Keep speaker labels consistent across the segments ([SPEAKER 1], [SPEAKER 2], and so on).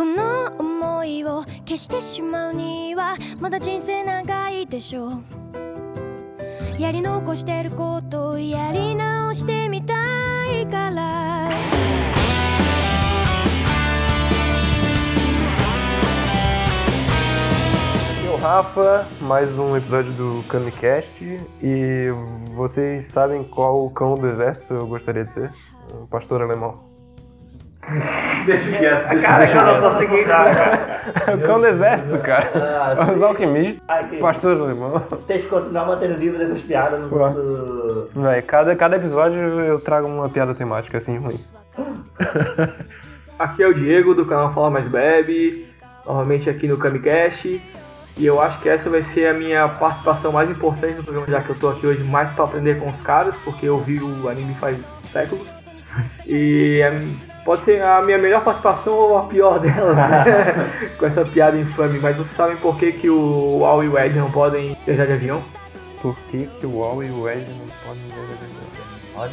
[SPEAKER 1] この思いを消してしまうにはまだ人生長いでしょうやり残してることをやり直してみたいから
[SPEAKER 2] Aqui é o Rafa, mais um episódio do Camicast e vocês sabem qual cão do exército eu gostaria de ser? Um pastor alemão.
[SPEAKER 3] Deixa quieto.
[SPEAKER 4] Cara, eu não consegui, cara.
[SPEAKER 2] o cão do exército, cara.
[SPEAKER 4] Ah,
[SPEAKER 2] Os alquimistas,
[SPEAKER 4] Ai, que-
[SPEAKER 2] pastor alemão.
[SPEAKER 4] Tem que continuar mantendo vivo dessas piadas no nosso.
[SPEAKER 2] Véi, cada, cada episódio eu trago uma piada temática assim ruim.
[SPEAKER 3] Aqui é o Diego do canal Fala Mais Bebe, novamente aqui no Camicast. E eu acho que essa vai ser a minha participação mais importante no programa, já que eu tô aqui hoje mais pra aprender com os caras, porque eu vi o anime faz séculos. E é, pode ser a minha melhor participação ou a pior delas, né? com essa piada infame. Mas vocês sabem por que, que o Al e o Ed não podem viajar de avião?
[SPEAKER 2] Por que, que o Wall e o Ed não podem ver
[SPEAKER 4] Olha,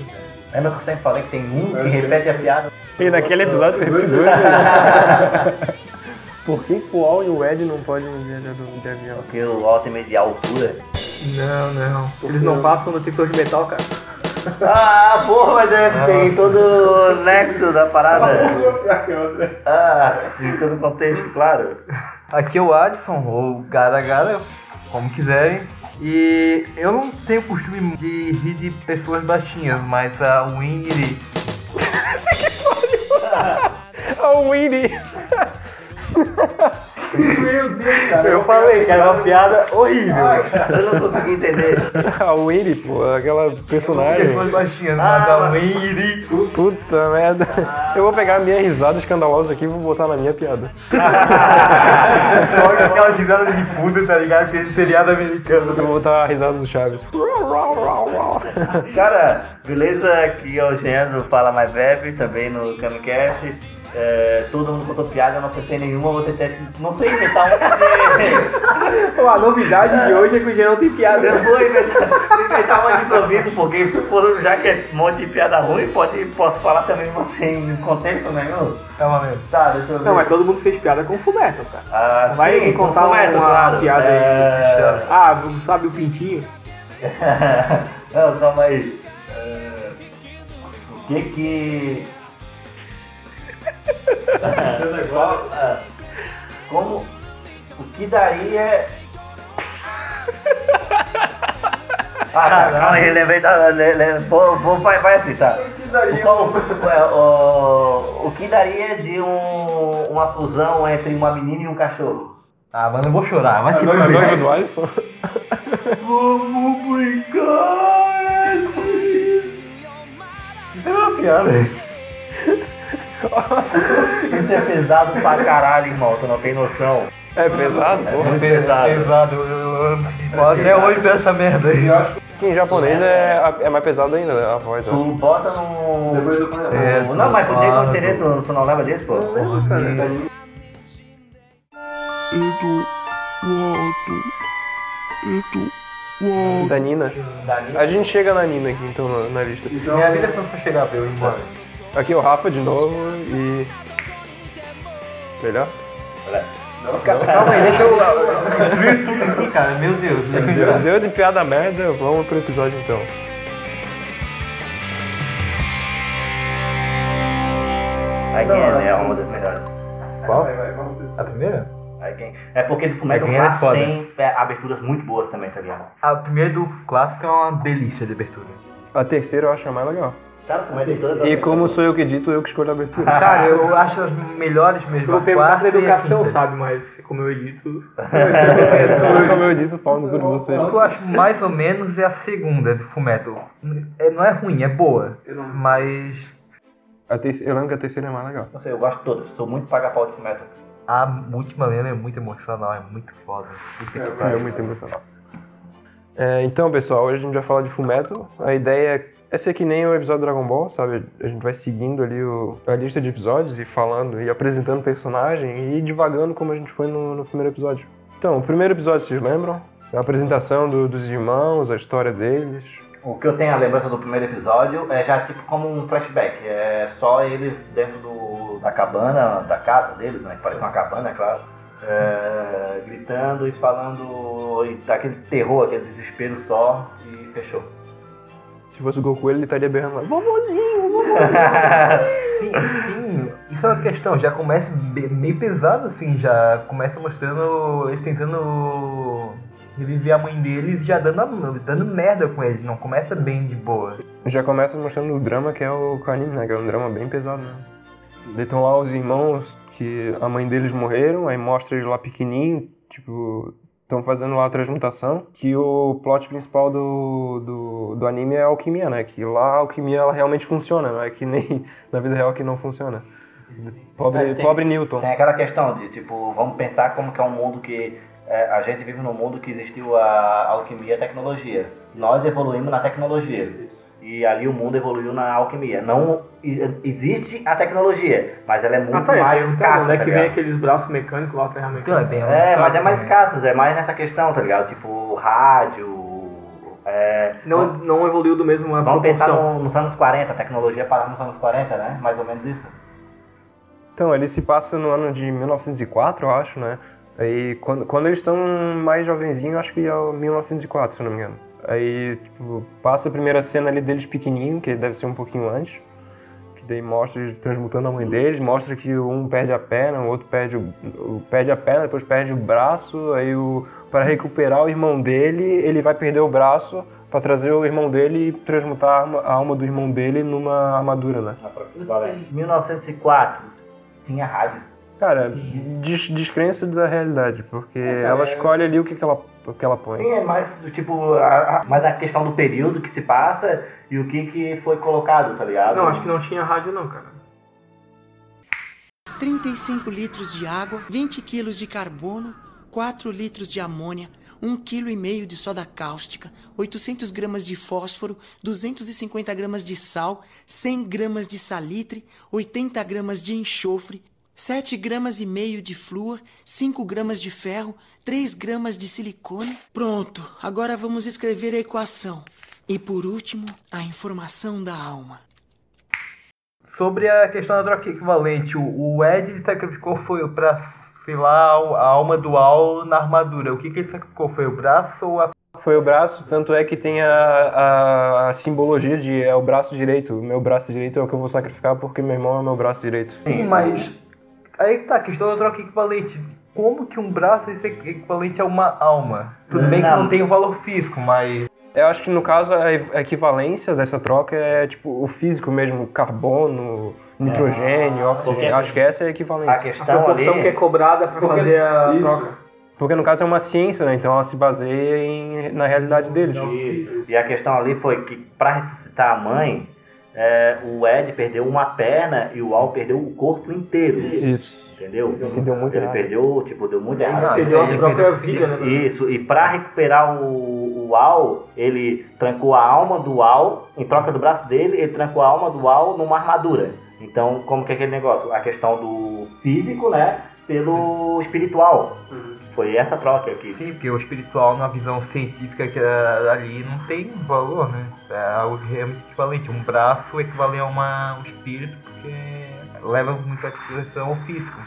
[SPEAKER 4] lembra que eu sempre falei que tem um que repete a piada?
[SPEAKER 2] E naquele episódio eu repeti duas vezes. Por que, que o Wall e o Ed não podem viajar de avião?
[SPEAKER 4] Porque o alto e meio de altura.
[SPEAKER 3] Não, não. Eles não passam no detector de metal, cara.
[SPEAKER 4] Ah, porra, mas é, tem todo o nexo da parada. Ah, em todo o contexto, claro.
[SPEAKER 5] Aqui é o Adson, ou Gara Gara, como quiserem. E eu não tenho costume de rir de pessoas baixinhas, mas a Winry.
[SPEAKER 2] Oh, Winnie!
[SPEAKER 3] Eu falei que era uma piada horrível.
[SPEAKER 4] Eu não consegui entender.
[SPEAKER 2] A Winnie, pô, aquela personagem.
[SPEAKER 5] Baixinhas,
[SPEAKER 4] Ah,
[SPEAKER 5] mas a Winry.
[SPEAKER 2] Puta merda. Eu vou pegar a minha risada escandalosa aqui e vou botar na minha piada.
[SPEAKER 5] Só que aquela risada de puta, tá ligado? Que seriado americano.
[SPEAKER 2] Eu vou botar a risada do Chaves.
[SPEAKER 4] Cara, beleza? Aqui é o Jean do Fala Mais Web, também no Camicast. É, todo mundo contou piada, não acertei nenhuma, vou tentar, não sei inventar um porque
[SPEAKER 3] a novidade de hoje é que o Gerão tem piada.
[SPEAKER 4] eu vou inventar, uma de improviso, porque por- já que é um monte de piada ruim, pode, posso falar também sem contexto nenhum.
[SPEAKER 5] Calma mesmo.
[SPEAKER 4] Tá, deixa eu ver.
[SPEAKER 3] Não, mas todo mundo fez piada com o Fullmetal, cara.
[SPEAKER 4] Ah,
[SPEAKER 3] Vai
[SPEAKER 4] sim,
[SPEAKER 3] contar
[SPEAKER 4] é,
[SPEAKER 3] uma
[SPEAKER 4] claro.
[SPEAKER 3] piada aí.
[SPEAKER 4] É...
[SPEAKER 3] Ah, sabe o pintinho?
[SPEAKER 4] Não, calma aí. É, O que que. Qual- ah, Como. O que daria. Ah, não, não, eu lembrei da. le- le- Vou, vou, vai, vai assim, tá? O, qual- é, o, o que daria de um, uma fusão entre uma menina e um cachorro?
[SPEAKER 5] Ah, mas não vou chorar, vai se
[SPEAKER 2] A noiva do Alisson.
[SPEAKER 4] Vamos brincar! Isso é uma piada. Isso é pesado pra caralho, irmão. Tu não tem noção.
[SPEAKER 2] É pesado, porra.
[SPEAKER 4] É pesado.
[SPEAKER 5] Pesado, eu, eu, eu até hoje penso essa merda aí.
[SPEAKER 2] Que em japonês é, é mais pesado ainda, né, a voz.
[SPEAKER 4] Tu
[SPEAKER 2] Né?
[SPEAKER 4] bota no.
[SPEAKER 5] É,
[SPEAKER 4] no- não, mas tu
[SPEAKER 5] tu
[SPEAKER 4] tem entender, tu, tu não leva disso, pô.
[SPEAKER 2] Da Nina. A gente chega na Nina aqui, então, na, na lista.
[SPEAKER 5] Minha vida foi pra chegar pra eu ir embora.
[SPEAKER 2] Aqui é o Rafa de novo e... Melhor?
[SPEAKER 5] Calma aí, deixa eu destruir tudo aqui, cara. Meu Deus.
[SPEAKER 2] Deu, deu de piada merda, vamos pro episódio então.
[SPEAKER 4] Again é uma das melhores.
[SPEAKER 5] Qual? A primeira?
[SPEAKER 4] Again. É porque do Fumeto
[SPEAKER 5] Again é
[SPEAKER 4] Clássico
[SPEAKER 5] foda.
[SPEAKER 4] tem é, aberturas muito boas também, tá ligado?
[SPEAKER 5] A primeira do clássico é uma delícia de abertura.
[SPEAKER 2] A terceira eu acho a mais legal.
[SPEAKER 4] Cara, o Fumeto tem todas as
[SPEAKER 2] E como sou eu que dito, eu que escolho a abertura.
[SPEAKER 5] Cara, eu acho as melhores mesmo.
[SPEAKER 3] Eu
[SPEAKER 5] e a
[SPEAKER 3] educação, sabe? Mas como eu edito.
[SPEAKER 2] como eu dito, pau no cu de vocês.
[SPEAKER 5] O que eu acho mais ou menos é a segunda do Fullmetal. É, não é ruim, é boa. Mas
[SPEAKER 2] A terce- Eu lembro que a terceira é mais legal.
[SPEAKER 4] Não sei, eu gosto de todas. Sou muito paga-pau de Fumeto.
[SPEAKER 5] a última mesmo é muito emocional, é muito foda. Que
[SPEAKER 2] É
[SPEAKER 5] pariu.
[SPEAKER 2] muito emocionante. É, então, pessoal, hoje a gente vai falar de Fullmetal. A ideia é ser que nem o episódio Dragon Ball, sabe? A gente vai seguindo ali o- a lista de episódios e falando e apresentando personagem e divagando como a gente foi no, no primeiro episódio. Então, o primeiro episódio, vocês lembram? A apresentação do- dos irmãos, a história deles.
[SPEAKER 4] O que eu tenho a lembrança do primeiro episódio é já tipo como um flashback. É só eles dentro do, da cabana, da casa deles, né? Que parece uma cabana, é claro. é, gritando e falando e daquele terror, aquele desespero só e fechou.
[SPEAKER 2] Se fosse o Goku, ele estaria berrando lá, vovozinho,
[SPEAKER 5] Sim, sim, isso é uma questão, já começa meio pesado assim, já começa mostrando eles tentando reviver a mãe deles já dando, a- dando merda com eles, não começa bem de boa.
[SPEAKER 2] Já começa mostrando o drama que é o anime, né? Que é um drama bem pesado, né? Estão lá os irmãos que a mãe deles morreram, aí mostra eles lá pequenininho, tipo, estão fazendo lá a transmutação. Que o plot principal do, do, do anime é a alquimia, né? Que lá a alquimia ela realmente funciona, não é que nem na vida real que não funciona. Pobre,
[SPEAKER 4] É, tem-
[SPEAKER 2] pobre Newton.
[SPEAKER 4] Tem aquela questão de, tipo, vamos pensar como que é um mundo que é, a gente vive num mundo que existiu a alquimia e a tecnologia. Nós evoluímos na tecnologia. E ali o mundo evoluiu na alquimia. Não e- existe a tecnologia, mas ela é muito
[SPEAKER 3] Ah, tá,
[SPEAKER 4] mais escassa.
[SPEAKER 3] onde é
[SPEAKER 4] tá
[SPEAKER 3] que vem aqueles braços mecânicos lá, ferramenta
[SPEAKER 5] Então, é
[SPEAKER 4] É, mas é mais
[SPEAKER 5] né?
[SPEAKER 4] escasso, é mais nessa questão, tá ligado? Tipo, rádio. É,
[SPEAKER 3] Não, não evoluiu do mesmo
[SPEAKER 4] vamos pensar
[SPEAKER 3] proporção.
[SPEAKER 4] no- nos anos 40, a tecnologia parou nos anos 40, né? Mais ou menos isso.
[SPEAKER 2] Então, ele se passa no ano de 1904, eu acho, né? Aí, quando, quando eles estão mais jovenzinhos, acho que é o 1904, se não me engano. Aí, tipo, passa a primeira cena ali deles pequenininho, que deve ser um pouquinho antes. Que daí mostra eles transmutando a mãe deles, mostra que um perde a perna, o outro perde, o, perde a perna, depois perde o braço. Aí, o, para recuperar o irmão dele, ele vai perder o braço para trazer o irmão dele e transmutar a alma, do irmão dele numa armadura, né?
[SPEAKER 4] Em 1904 tinha rádio.
[SPEAKER 2] Cara, des- descrença da realidade, porque ela escolhe ali o que, que, ela, o que ela põe.
[SPEAKER 4] Sim, é mais tipo, a, a, mais a questão do período que se passa e o que, que foi colocado, tá ligado?
[SPEAKER 3] Não, acho que não tinha rádio não, cara.
[SPEAKER 6] 35 litros de água, 20 quilos de carbono, 4 litros de amônia, 1,5 kg de soda cáustica, 800 gramas de fósforo, 250 gramas de sal, 100 gramas de salitre, 80 gramas de enxofre, 7 gramas e meio de flúor, 5 gramas de ferro, 3 gramas de silicone. Pronto, agora vamos escrever a equação. E por último, a informação da alma.
[SPEAKER 5] Sobre a questão da troca equivalente, o, o Ed ele sacrificou foi pra, sei lá, a alma dual na armadura. O que, que ele sacrificou? Foi o braço ou a.
[SPEAKER 2] Foi o braço, tanto é que tem a, a, a simbologia de é o braço direito. O meu braço direito é o que eu vou sacrificar porque meu irmão é o meu braço direito.
[SPEAKER 5] Sim, mas. Aí que tá, a questão da troca equivalente. Como que um braço é equivalente a uma alma? Tudo bem que
[SPEAKER 4] Não.
[SPEAKER 5] não tem o valor físico, mas.
[SPEAKER 2] Eu acho que no caso a a equivalência dessa troca é tipo o físico mesmo, carbono, nitrogênio,
[SPEAKER 4] Ah,
[SPEAKER 2] oxigênio.
[SPEAKER 4] porque-
[SPEAKER 2] Acho que essa é a
[SPEAKER 4] A
[SPEAKER 2] equivalência.
[SPEAKER 3] A
[SPEAKER 4] questão
[SPEAKER 3] proporção
[SPEAKER 4] ali.
[SPEAKER 3] que é cobrada pra
[SPEAKER 2] Porque-
[SPEAKER 3] fazer a
[SPEAKER 2] Isso.
[SPEAKER 3] troca.
[SPEAKER 2] Porque no caso é uma ciência, né? Então ela se baseia em, na realidade deles.
[SPEAKER 4] Isso. E a questão ali foi que pra ressuscitar a mãe, é, o Ed perdeu uma perna e o Al perdeu o corpo inteiro.
[SPEAKER 2] Isso.
[SPEAKER 4] Entendeu?
[SPEAKER 2] Que deu muito
[SPEAKER 4] Ele
[SPEAKER 2] errado.
[SPEAKER 4] perdeu, tipo, deu muito errado.
[SPEAKER 5] Ah,
[SPEAKER 3] Perdeu
[SPEAKER 5] ele
[SPEAKER 3] a própria
[SPEAKER 5] perdeu-
[SPEAKER 3] vida, né?
[SPEAKER 4] Isso, e pra recuperar o, o Al, ele trancou a alma do Al, em troca do braço dele, ele trancou a alma do Al numa armadura. Então, como que é aquele negócio? A questão do físico, né, pelo espiritual. Foi essa troca aqui.
[SPEAKER 5] Sim, porque o espiritual, na visão científica que é ali, não tem valor, né? É algo realmente equivalente. Um braço equivale a uma, um espírito, porque leva muito a consideração o físico.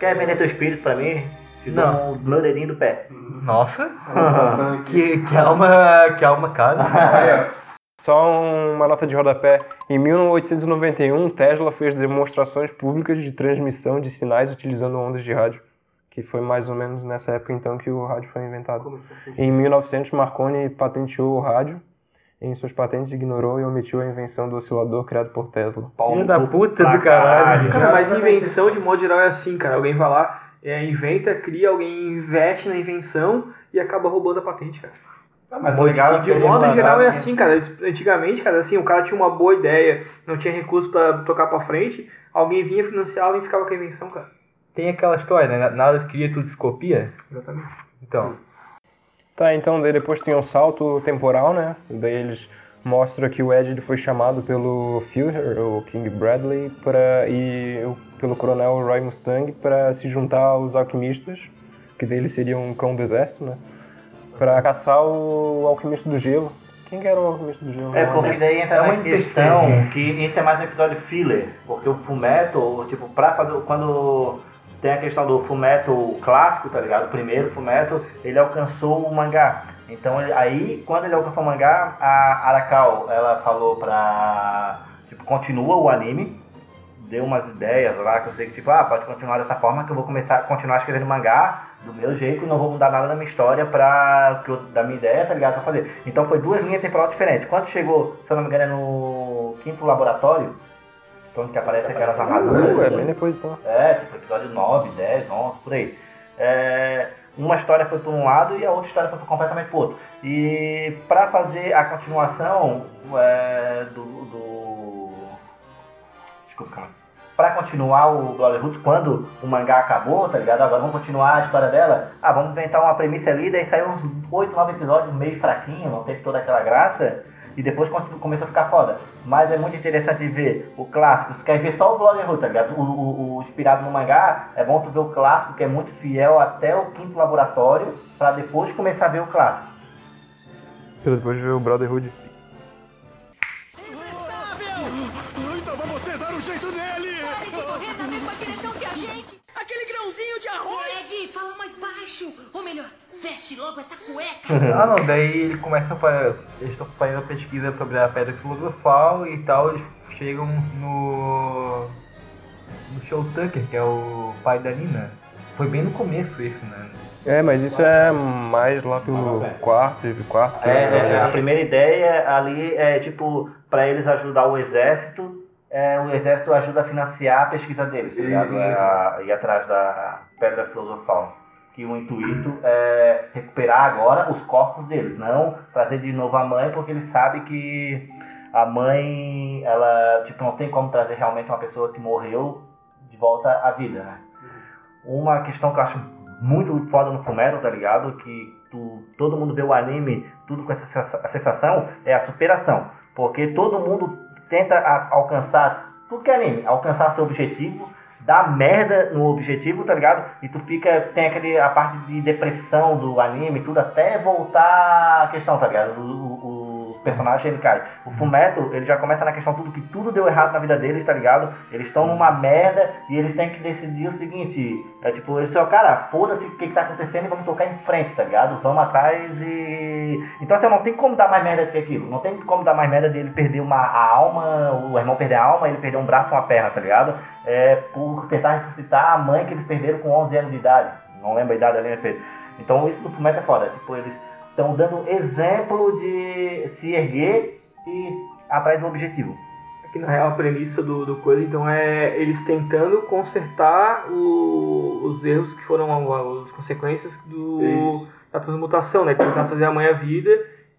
[SPEAKER 4] Quer vender teu espírito pra mim? Te
[SPEAKER 5] Não.
[SPEAKER 4] o meu dedinho do pé.
[SPEAKER 5] Nossa, que, que alma, que alma cara.
[SPEAKER 2] Só uma nota de rodapé. Em 1891, Tesla fez demonstrações públicas de transmissão de sinais utilizando ondas de rádio. Que foi mais ou menos nessa época então que o rádio foi inventado. Em 1900, Marconi patenteou o rádio. Em suas patentes, ignorou e omitiu a invenção do oscilador criado por Tesla.
[SPEAKER 5] Filho da puta do caralho.
[SPEAKER 3] Cara, mas invenção de modo geral é assim, cara. Alguém vai lá, é, inventa, cria, alguém investe na invenção e acaba roubando a patente, cara.
[SPEAKER 4] Mas legal é
[SPEAKER 3] De modo geral é assim, cara. Antigamente, cara, assim, o cara tinha uma boa ideia, não tinha recurso pra tocar pra frente, alguém vinha, financiava e ficava com a invenção, cara.
[SPEAKER 5] Tem aquela história, né? Nada cria, tudo se copia.
[SPEAKER 3] Exatamente.
[SPEAKER 5] Então,
[SPEAKER 2] Tá, então daí depois tem um salto temporal, né? Daí eles mostram que o Ed ele foi chamado pelo Führer, o King Bradley, pra, e pelo coronel Roy Mustang para se juntar aos alquimistas, que daí ele seria um cão do exército, né? Para caçar o alquimista do gelo, Quem que era o alquimista do gelo?
[SPEAKER 4] É, porque daí entra
[SPEAKER 5] É
[SPEAKER 4] uma questão que isso é mais um episódio filler, porque o Fullmetal, tipo, pra fazer, quando tem a questão do Fullmetal clássico, tá ligado? O primeiro Fullmetal, ele alcançou o mangá. Então ele- aí, quando ele alcançou o mangá, a Arakawa, ela falou pra, tipo, continua o anime, deu umas ideias lá que eu sei que, tipo, ah, pode continuar dessa forma que eu vou começar continuar escrevendo mangá do meu jeito não vou mudar nada da minha história pra, que eu- da minha ideia, tá ligado? Pra fazer. Então foi duas linhas temporais diferentes. Quando chegou, se eu não me engano, é no quinto laboratório, onde que aparece aquelas armaduras.
[SPEAKER 2] Uh, é bem depois então.
[SPEAKER 4] É, tipo, episódio 9, 10, 11, por aí. É, uma história foi por um lado e a outra história foi completamente por outro. E pra fazer a continuação é, do, do. Desculpa, calma. Pra continuar o Brotherhood, quando o mangá acabou, tá ligado? Agora vamos continuar a história dela. Ah, vamos inventar uma premissa ali, daí saiu uns 8, 9 episódios meio fraquinho, não teve toda aquela graça. E depois começou a ficar foda. Mas é muito interessante ver o clássico. Se quer ver só o Brotherhood, tá ligado? O, o- o inspirado no mangá, é bom tu ver o clássico, que é muito fiel até o quinto laboratório, pra depois começar a ver o clássico.
[SPEAKER 2] Eu depois de ver o Brotherhood.
[SPEAKER 7] Fala mais baixo. Ou melhor, veste logo essa cueca.
[SPEAKER 5] Ah não, daí ele começa a fazer. Eles estão fazendo a pesquisa sobre a pedra filosofal e tal, eles chegam no. no Show Tucker, que é o pai da Nina. Foi bem no começo isso, né?
[SPEAKER 2] É, mas isso é mais lá pelo quarto, quarto.
[SPEAKER 4] É,
[SPEAKER 2] né?
[SPEAKER 4] é, a primeira ideia ali é tipo, pra eles ajudar o exército, é, o exército ajuda a financiar a pesquisa deles, tá ligado? É, a- ir atrás da pedra filosofal. Que o intuito é recuperar agora os corpos deles, não trazer de novo a mãe, porque eles sabem que a mãe, ela tipo, não tem como trazer realmente uma pessoa que morreu de volta à vida, né? Uma questão que eu acho muito foda no Fullmetal, tá ligado? Que tu, todo mundo vê o anime, tudo com essa sensação, é a superação. Porque todo mundo tenta alcançar, tudo que é anime, alcançar seu objetivo, dá merda no objetivo, tá ligado? E tu fica, tem aquele, a parte de depressão do anime, tudo até voltar a questão, tá ligado? O, o personagem ele cai. O Fullmetal, ele já começa na questão tudo que tudo deu errado na vida deles, tá ligado? Eles estão numa merda e eles têm que decidir o seguinte, é tipo, eles são, cara, foda-se o que, que tá acontecendo e vamos tocar em frente, tá ligado? Vamos atrás e. Então assim, não tem como dar mais merda do que aquilo. Não tem como dar mais merda dele perder uma a alma, o irmão perder a alma, ele perder um braço e uma perna, tá ligado? É por tentar ressuscitar a mãe que eles perderam com 11 anos de idade. Não lembro a idade ali, né, Pedro? Então isso do Fullmetal é foda. Tipo, eles estão dando exemplo de se erguer e atrás do objetivo.
[SPEAKER 3] Aqui na real a premissa do, do coisa então é eles tentando consertar o- os erros que foram a- as consequências do, da transmutação, né? Tentar trazer a mãe à vida.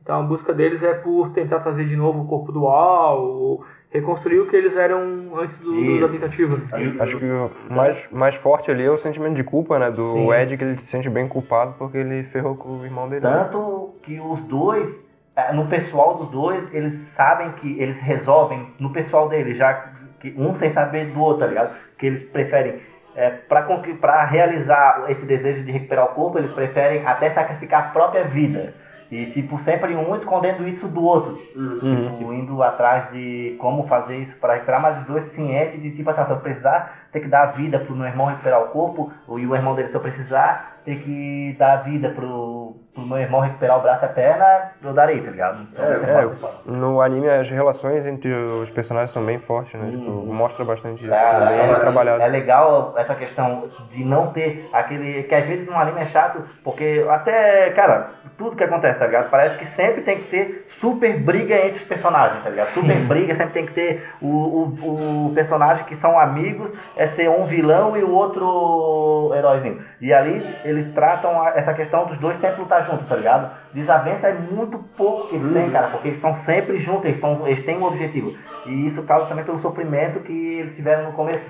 [SPEAKER 3] Então a busca deles é por tentar trazer de novo o corpo dual, reconstruir o que eles eram antes do, do- da
[SPEAKER 4] Isso.
[SPEAKER 3] tentativa.
[SPEAKER 2] Acho que o mais, mais forte ali é o sentimento de culpa, né? Do
[SPEAKER 4] Sim.
[SPEAKER 2] Ed, que ele se sente bem culpado porque ele ferrou com o irmão dele.
[SPEAKER 4] Tanto que os dois, eh, no pessoal dos dois, eles sabem que eles resolvem no pessoal deles, já que um sem saber do outro, tá ligado? Que eles preferem, é, para pra realizar esse desejo de recuperar o corpo, eles preferem até sacrificar a própria vida. E, tipo, sempre um escondendo isso do outro. Tipo, indo atrás de como fazer isso para recuperar, mas os dois cientes de, tipo assim, se eu precisar, ter que dar a vida pro meu irmão recuperar o corpo, e o irmão dele, se eu precisar, ter que dar a vida pro, pro meu irmão recuperar o braço e a perna, eu darei, tá ligado? Então,
[SPEAKER 2] É, no anime as relações entre os personagens são bem fortes, né? Tipo, mostra bastante isso.
[SPEAKER 4] É,
[SPEAKER 2] bem
[SPEAKER 4] é,
[SPEAKER 2] trabalhado.
[SPEAKER 4] é legal essa questão de não ter aquele. Que às vezes no anime é chato, porque até, cara, tudo que acontece, tá ligado? Parece que sempre tem que ter super briga entre os personagens, tá ligado? Super briga, sempre tem que ter o, o, o personagem que são amigos, é ser um vilão e o outro heróizinho. E ali eles tratam a- essa questão dos dois sempre lutar juntos, tá ligado? Desavença é muito pouco que eles têm, cara, porque eles estão sempre juntos, eles, eles têm um objetivo. E isso causa também pelo sofrimento que eles tiveram no começo.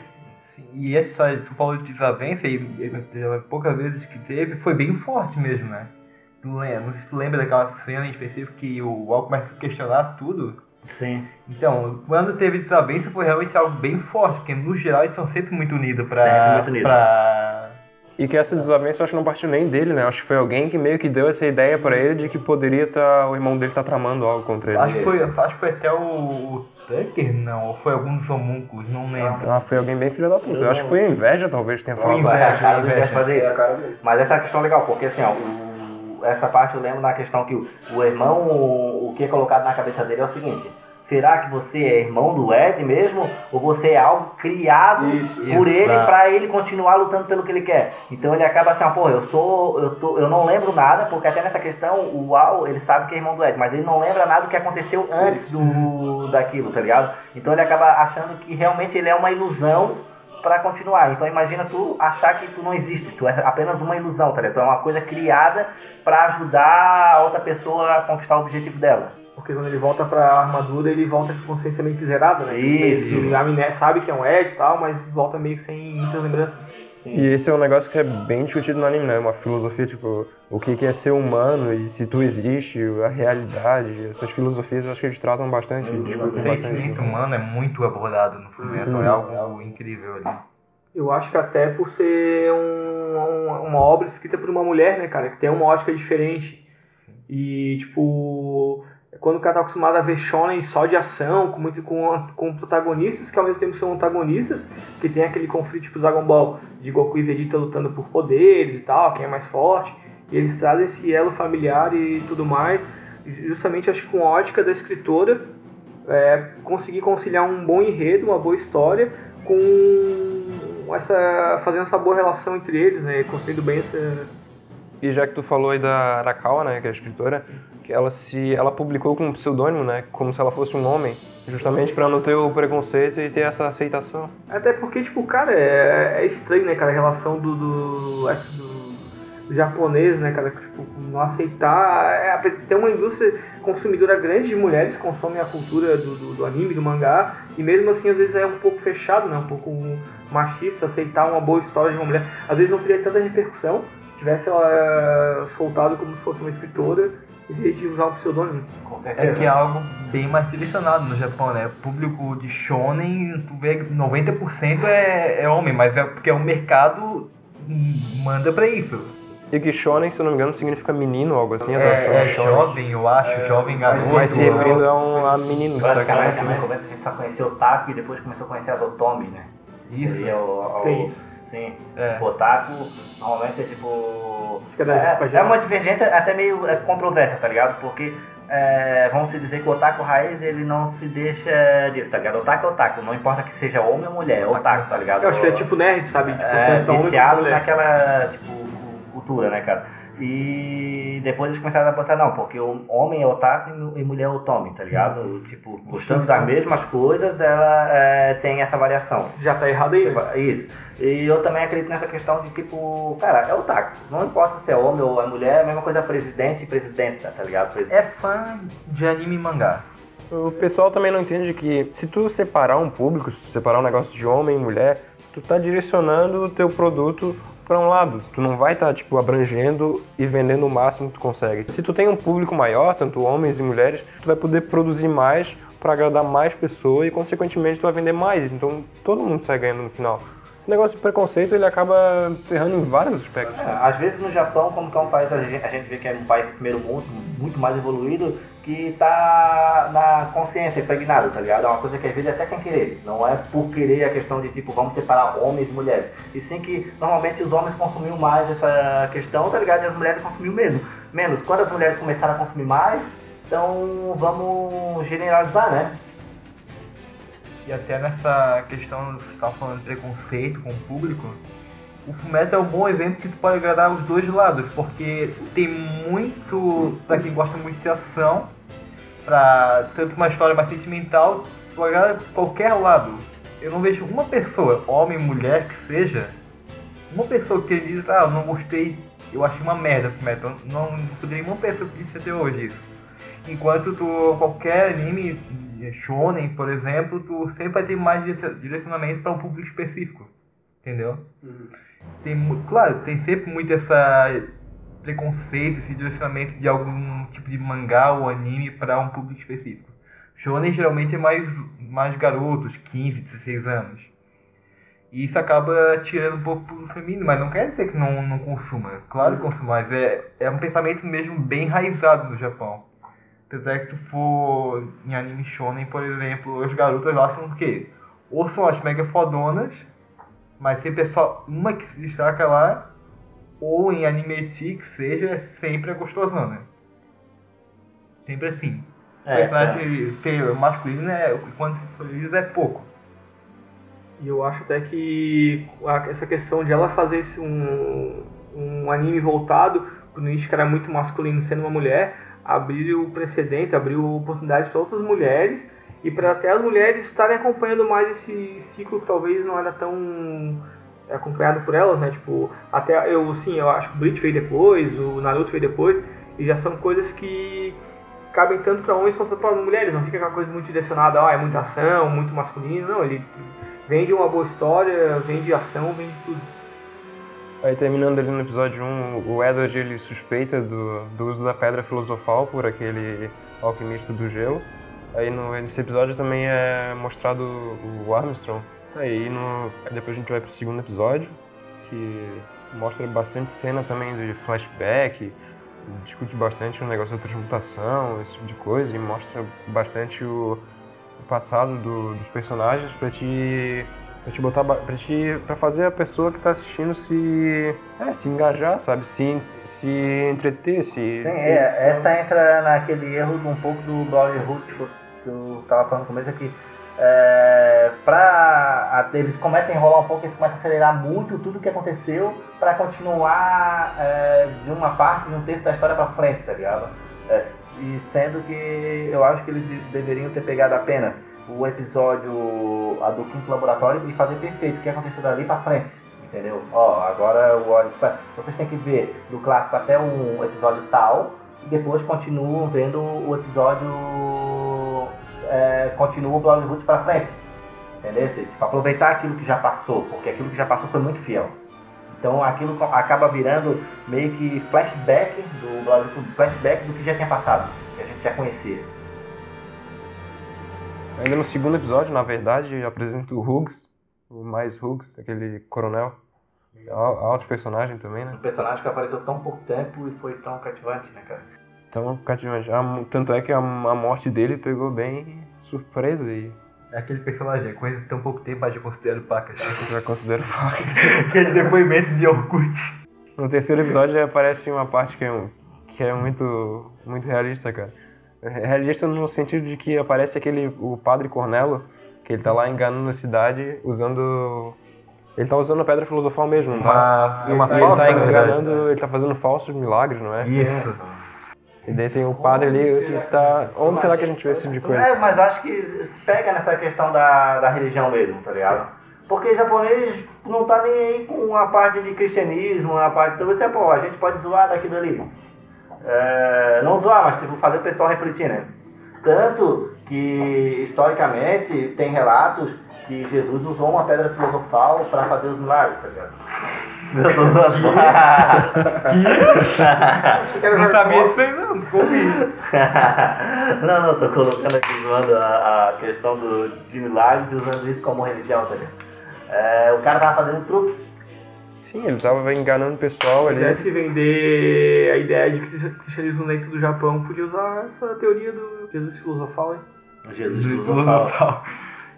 [SPEAKER 5] E essa, tu falou de desavença e e, poucas vezes que teve, foi bem forte mesmo, né? Tu lembra, não sei se tu lembra daquela cena em específico que o Walt começa a questionar tudo.
[SPEAKER 4] Sim.
[SPEAKER 5] Então, quando teve desavença foi realmente algo bem forte, porque no geral eles são sempre muito unidos pra,
[SPEAKER 4] Sempre muito unidos.
[SPEAKER 5] pra
[SPEAKER 2] E que essa desavença eu acho que não partiu nem dele, né? Acho que foi alguém que meio que deu essa ideia pra ele de que poderia tá, o irmão dele tá tramando algo contra ele.
[SPEAKER 5] Acho que foi, acho que foi até o, o Tucker, não, ou foi algum dos homúnculos, não lembro.
[SPEAKER 2] Ah, foi alguém bem filho da puta. Eu acho que foi inveja, talvez, tenha
[SPEAKER 5] Foi
[SPEAKER 2] falado.
[SPEAKER 5] inveja.
[SPEAKER 4] É a cara
[SPEAKER 5] inveja.
[SPEAKER 4] Fazer isso. Mas essa é a questão legal, porque assim, ó, o- essa parte eu lembro na questão que o, o irmão, o, o que é colocado na cabeça dele é o seguinte. Será que você é irmão do Ed mesmo? Ou você é algo criado
[SPEAKER 3] Isso,
[SPEAKER 4] por
[SPEAKER 5] isso,
[SPEAKER 4] ele
[SPEAKER 5] tá.
[SPEAKER 4] pra ele continuar lutando pelo que ele quer? Então ele acaba assim, ó, pô, eu sou. Eu, tô, eu não lembro nada, porque até nessa questão o Al, ele sabe que é irmão do Ed, mas ele não lembra nada do que aconteceu antes do daquilo, tá ligado? Então ele acaba achando que realmente ele é uma ilusão pra continuar. Então imagina tu achar que tu não existe, tu é apenas uma ilusão, tá ligado? Tu é uma coisa criada pra ajudar a outra pessoa a conquistar o objetivo dela.
[SPEAKER 3] Porque quando ele volta pra armadura, ele volta com consciência meio que zerada, né?
[SPEAKER 4] Isso.
[SPEAKER 3] Ele amné- sabe que é um Ed e tal, mas volta meio que sem muitas lembranças.
[SPEAKER 2] E esse é um negócio que é bem discutido no anime, né? Uma filosofia, tipo, o que é ser humano e se tu existe, a realidade. Essas filosofias eu acho que eles tratam bastante,
[SPEAKER 5] O
[SPEAKER 2] discutem
[SPEAKER 5] sentimento humano é muito abordado no Fullmetal, é algo incrível ali.
[SPEAKER 3] Eu acho que até por ser um- um- uma obra escrita por uma mulher, né, cara, que tem uma ótica diferente. E, tipo, quando o cara tá acostumado a ver shonen só de ação, com, muito, com, com protagonistas que ao mesmo tempo são antagonistas, que tem aquele conflito tipo Dragon Ball, de Goku e Vegeta lutando por poderes e tal, quem é mais forte. E eles trazem esse elo familiar e tudo mais, justamente acho que com a ótica da escritora, é, conseguir conciliar um bom enredo, uma boa história, com essa fazendo essa boa relação entre eles, né, construindo bem essa
[SPEAKER 2] E já que tu falou aí da Arakawa, né, que é a escritora, ela se ela publicou com um pseudônimo, né, como se ela fosse um homem, justamente pra não ter o preconceito e ter essa aceitação.
[SPEAKER 3] Até porque, tipo, cara, é, é estranho, né, cara, a relação do, do, do, japonês, né, cara, tipo, não aceitar. É, tem uma indústria consumidora grande de mulheres que consomem a cultura do, do, do anime, do mangá, e mesmo assim, às vezes é um pouco fechado, né, um pouco machista, aceitar uma boa história de uma mulher. Às vezes não teria tanta repercussão, tivesse ela é, soltado como se fosse uma escritora, em vez de usar um pseudônimo.
[SPEAKER 5] É que é algo bem mais direcionado no Japão, né? O público de shonen, tu vê que 90% é, é homem, mas é porque o mercado hum, manda pra isso.
[SPEAKER 2] E que shonen, se eu não me engano, significa menino, algo assim, a
[SPEAKER 5] É,
[SPEAKER 2] tradução
[SPEAKER 5] é
[SPEAKER 2] de shonen.
[SPEAKER 5] jovem, eu acho, jovem garoto.
[SPEAKER 2] Mas se referindo a, um, a menino,
[SPEAKER 4] Agora, cara, no começo a gente só conheceu o Taco e depois começou a conhecer as Otomi, né?
[SPEAKER 5] Isso.
[SPEAKER 4] E o, o,
[SPEAKER 3] Tem isso.
[SPEAKER 4] Sim.
[SPEAKER 5] É.
[SPEAKER 4] O Otaku normalmente é tipo. É, é uma divergência até meio é, controversa, tá ligado? Porque é, vamos se dizer que o Otaku raiz ele não se deixa disso, tá ligado? Otaku é Otaku, não importa que seja homem ou mulher, é Otaku, tá ligado?
[SPEAKER 3] Eu acho que é tipo nerd, sabe? Tipo,
[SPEAKER 4] é, viciado naquela tipo, cu- cultura, né, cara? E depois eles começaram a pensar, não, porque o homem é otaku e mulher é otome, tá ligado? Tipo, gostando das mesmas coisas, ela é, tem essa variação.
[SPEAKER 3] Já tá errado aí.
[SPEAKER 4] Isso. E eu também acredito nessa questão de tipo, cara, é otaku. Não importa se é homem ou é mulher, é a mesma coisa presidente e presidenta, tá ligado? Presidente.
[SPEAKER 5] É fã de anime e mangá.
[SPEAKER 2] O pessoal também não entende que se tu separar um público, se tu separar um negócio de homem e mulher, tu tá direcionando o teu produto para um lado. Tu não vai estar tá, tipo abrangendo e vendendo o máximo que tu consegue. Se tu tem um público maior, tanto homens e mulheres, tu vai poder produzir mais para agradar mais pessoas e consequentemente tu vai vender mais. Então todo mundo sai ganhando no final. Esse negócio de preconceito ele acaba ferrando em vários aspectos.
[SPEAKER 4] É, às vezes no Japão, como que é um país, a gente, vê que é um país primeiro mundo, muito mais evoluído, que tá na consciência, impregnado, tá ligado? É uma coisa que às vezes até sem querer. Não é por querer a questão de tipo, vamos separar homens e mulheres. E sim que normalmente os homens consumiam mais essa questão, tá ligado? E as mulheres consumiam menos. Menos. Quando as mulheres começaram a consumir mais, então vamos generalizar, né?
[SPEAKER 5] E até nessa questão que você falando de preconceito com o público, o Fullmetal é um bom exemplo que tu pode agradar os dois lados, porque tem muito, pra quem gosta muito de ação, pra tanto uma história mais sentimental, tu agrada qualquer lado. Eu não vejo uma pessoa, homem, mulher, que seja, uma pessoa que diz, ah, não gostei, eu achei uma merda o Fullmetal. Não, não poderia uma pessoa que disse até hoje isso. Enquanto tu, qualquer anime shonen, por exemplo, tu sempre vai ter mais direcionamento para um público específico, entendeu? Tem, claro, tem sempre muito essa preconceito, esse direcionamento de algum tipo de mangá ou anime para um público específico. Shonen geralmente é mais, mais garotos, 15, 16 anos. E isso acaba tirando um pouco pro feminino, mas não quer dizer que não, não consuma. Claro que consuma, mas é, é um pensamento mesmo bem enraizado no Japão. Apesar que tu for em anime shonen, por exemplo, as garotas lá são o quê? Ou são as mega fodonas, mas sempre é só uma que se destaca lá, ou em anime si, que seja, é sempre a gostosona. Sempre assim.
[SPEAKER 4] É,
[SPEAKER 5] personagem feio, masculino, é, quando se for é pouco.
[SPEAKER 3] E eu acho até que essa questão de ela fazer esse, um, um anime voltado pro nicho que era muito masculino sendo uma mulher, abriu precedentes, abriu oportunidades para outras mulheres e para até as mulheres estarem acompanhando mais esse ciclo que talvez não era tão acompanhado por elas, né? Tipo, até eu sim, eu acho que o Bleach veio depois, o Naruto veio depois, e já são coisas que cabem tanto para homens quanto para mulheres, não fica aquela coisa muito direcionada, ah, é muita ação, muito masculino, não, ele vende uma boa história, vende ação, vende tudo.
[SPEAKER 2] Aí terminando ali no episódio 1, o Edward ele suspeita do, do uso da pedra filosofal por aquele alquimista do gelo. Aí no, nesse episódio também é mostrado o Armstrong. Aí no, depois a gente vai pro segundo episódio, que mostra bastante cena também de flashback, discute bastante o negócio da transmutação, esse tipo de coisa, e mostra bastante o, o passado do- dos personagens pra te Pra te botar pra, te, pra fazer a pessoa que tá assistindo se. É, se engajar, sabe? Se, se entreter, se.
[SPEAKER 4] Sim, é, essa entra naquele erro de um pouco do Brotherhood que eu tava falando no começo aqui. É, pra a- eles começam a enrolar um pouco, eles começam a acelerar muito tudo que aconteceu pra continuar é, de uma parte de um texto da história pra frente, tá ligado? É, e sendo que eu acho que eles de- deveriam ter pegado apenas o episódio a do quinto laboratório e fazer perfeito o que aconteceu dali pra frente. Entendeu? Ó, agora o Odyssey, vocês têm que ver do clássico até um episódio tal e depois continuam vendo o episódio. É, continua o Bloodhood pra frente. Entendeu? Tipo, aproveitar aquilo que já passou, porque aquilo que já passou foi muito fiel. Então aquilo acaba virando meio que flashback do Bloodhood, flashback do que já tinha passado, que a gente já conhecia.
[SPEAKER 2] Ainda no segundo episódio, na verdade, apresenta o Hughes, o mais Hughes, aquele coronel. Al- Alto personagem também, né?
[SPEAKER 4] Um personagem que apareceu tão pouco tempo e foi tão cativante, né, cara?
[SPEAKER 2] Então, cativante. Tanto é que a, a morte dele pegou bem surpresa e
[SPEAKER 5] É aquele personagem, é coisa de tão pouco tempo, mas eu considero pacas.
[SPEAKER 2] já considero faca.
[SPEAKER 5] Aqueles depoimentos de Orkut.
[SPEAKER 2] No terceiro episódio aparece uma parte que é, que é muito, muito realista, cara. É Realista no sentido de que aparece aquele, o padre Cornelo, que ele tá lá enganando a cidade usando... Ele tá usando a pedra filosofal mesmo, não tá?
[SPEAKER 5] Uma, uma
[SPEAKER 2] ele
[SPEAKER 5] falsa,
[SPEAKER 2] tá
[SPEAKER 5] na verdade.
[SPEAKER 2] enganando, ele tá fazendo falsos milagres, não é?
[SPEAKER 5] Isso.
[SPEAKER 2] E daí tem o padre ali que tá... Onde será que a gente vê esse tipo de coisa?
[SPEAKER 4] É, mas acho que se pega nessa questão da, da religião mesmo, tá ligado? Porque japonês não tá nem aí com a parte de cristianismo, a parte. Então você, pô, a gente pode zoar daquilo ali. É, não zoar, mas tipo, fazer o pessoal refletir, né? Tanto que historicamente tem relatos que Jesus usou uma pedra filosofal para fazer os milagres, tá ligado? Eu tô zoando.
[SPEAKER 5] Não sabia disso aí não, ouvindo.
[SPEAKER 4] não, não, tô colocando aqui zoando a, a questão do, de milagres e usando isso como religião, tá ligado? É, o cara tava fazendo um truque.
[SPEAKER 2] Sim, ele tava enganando o pessoal
[SPEAKER 3] Se
[SPEAKER 2] ali.
[SPEAKER 3] quisesse vender a ideia de que o cristianismo dentro do Japão, podia usar essa teoria do Jesus filosofal, hein?
[SPEAKER 4] Jesus
[SPEAKER 5] Do
[SPEAKER 4] filosofal.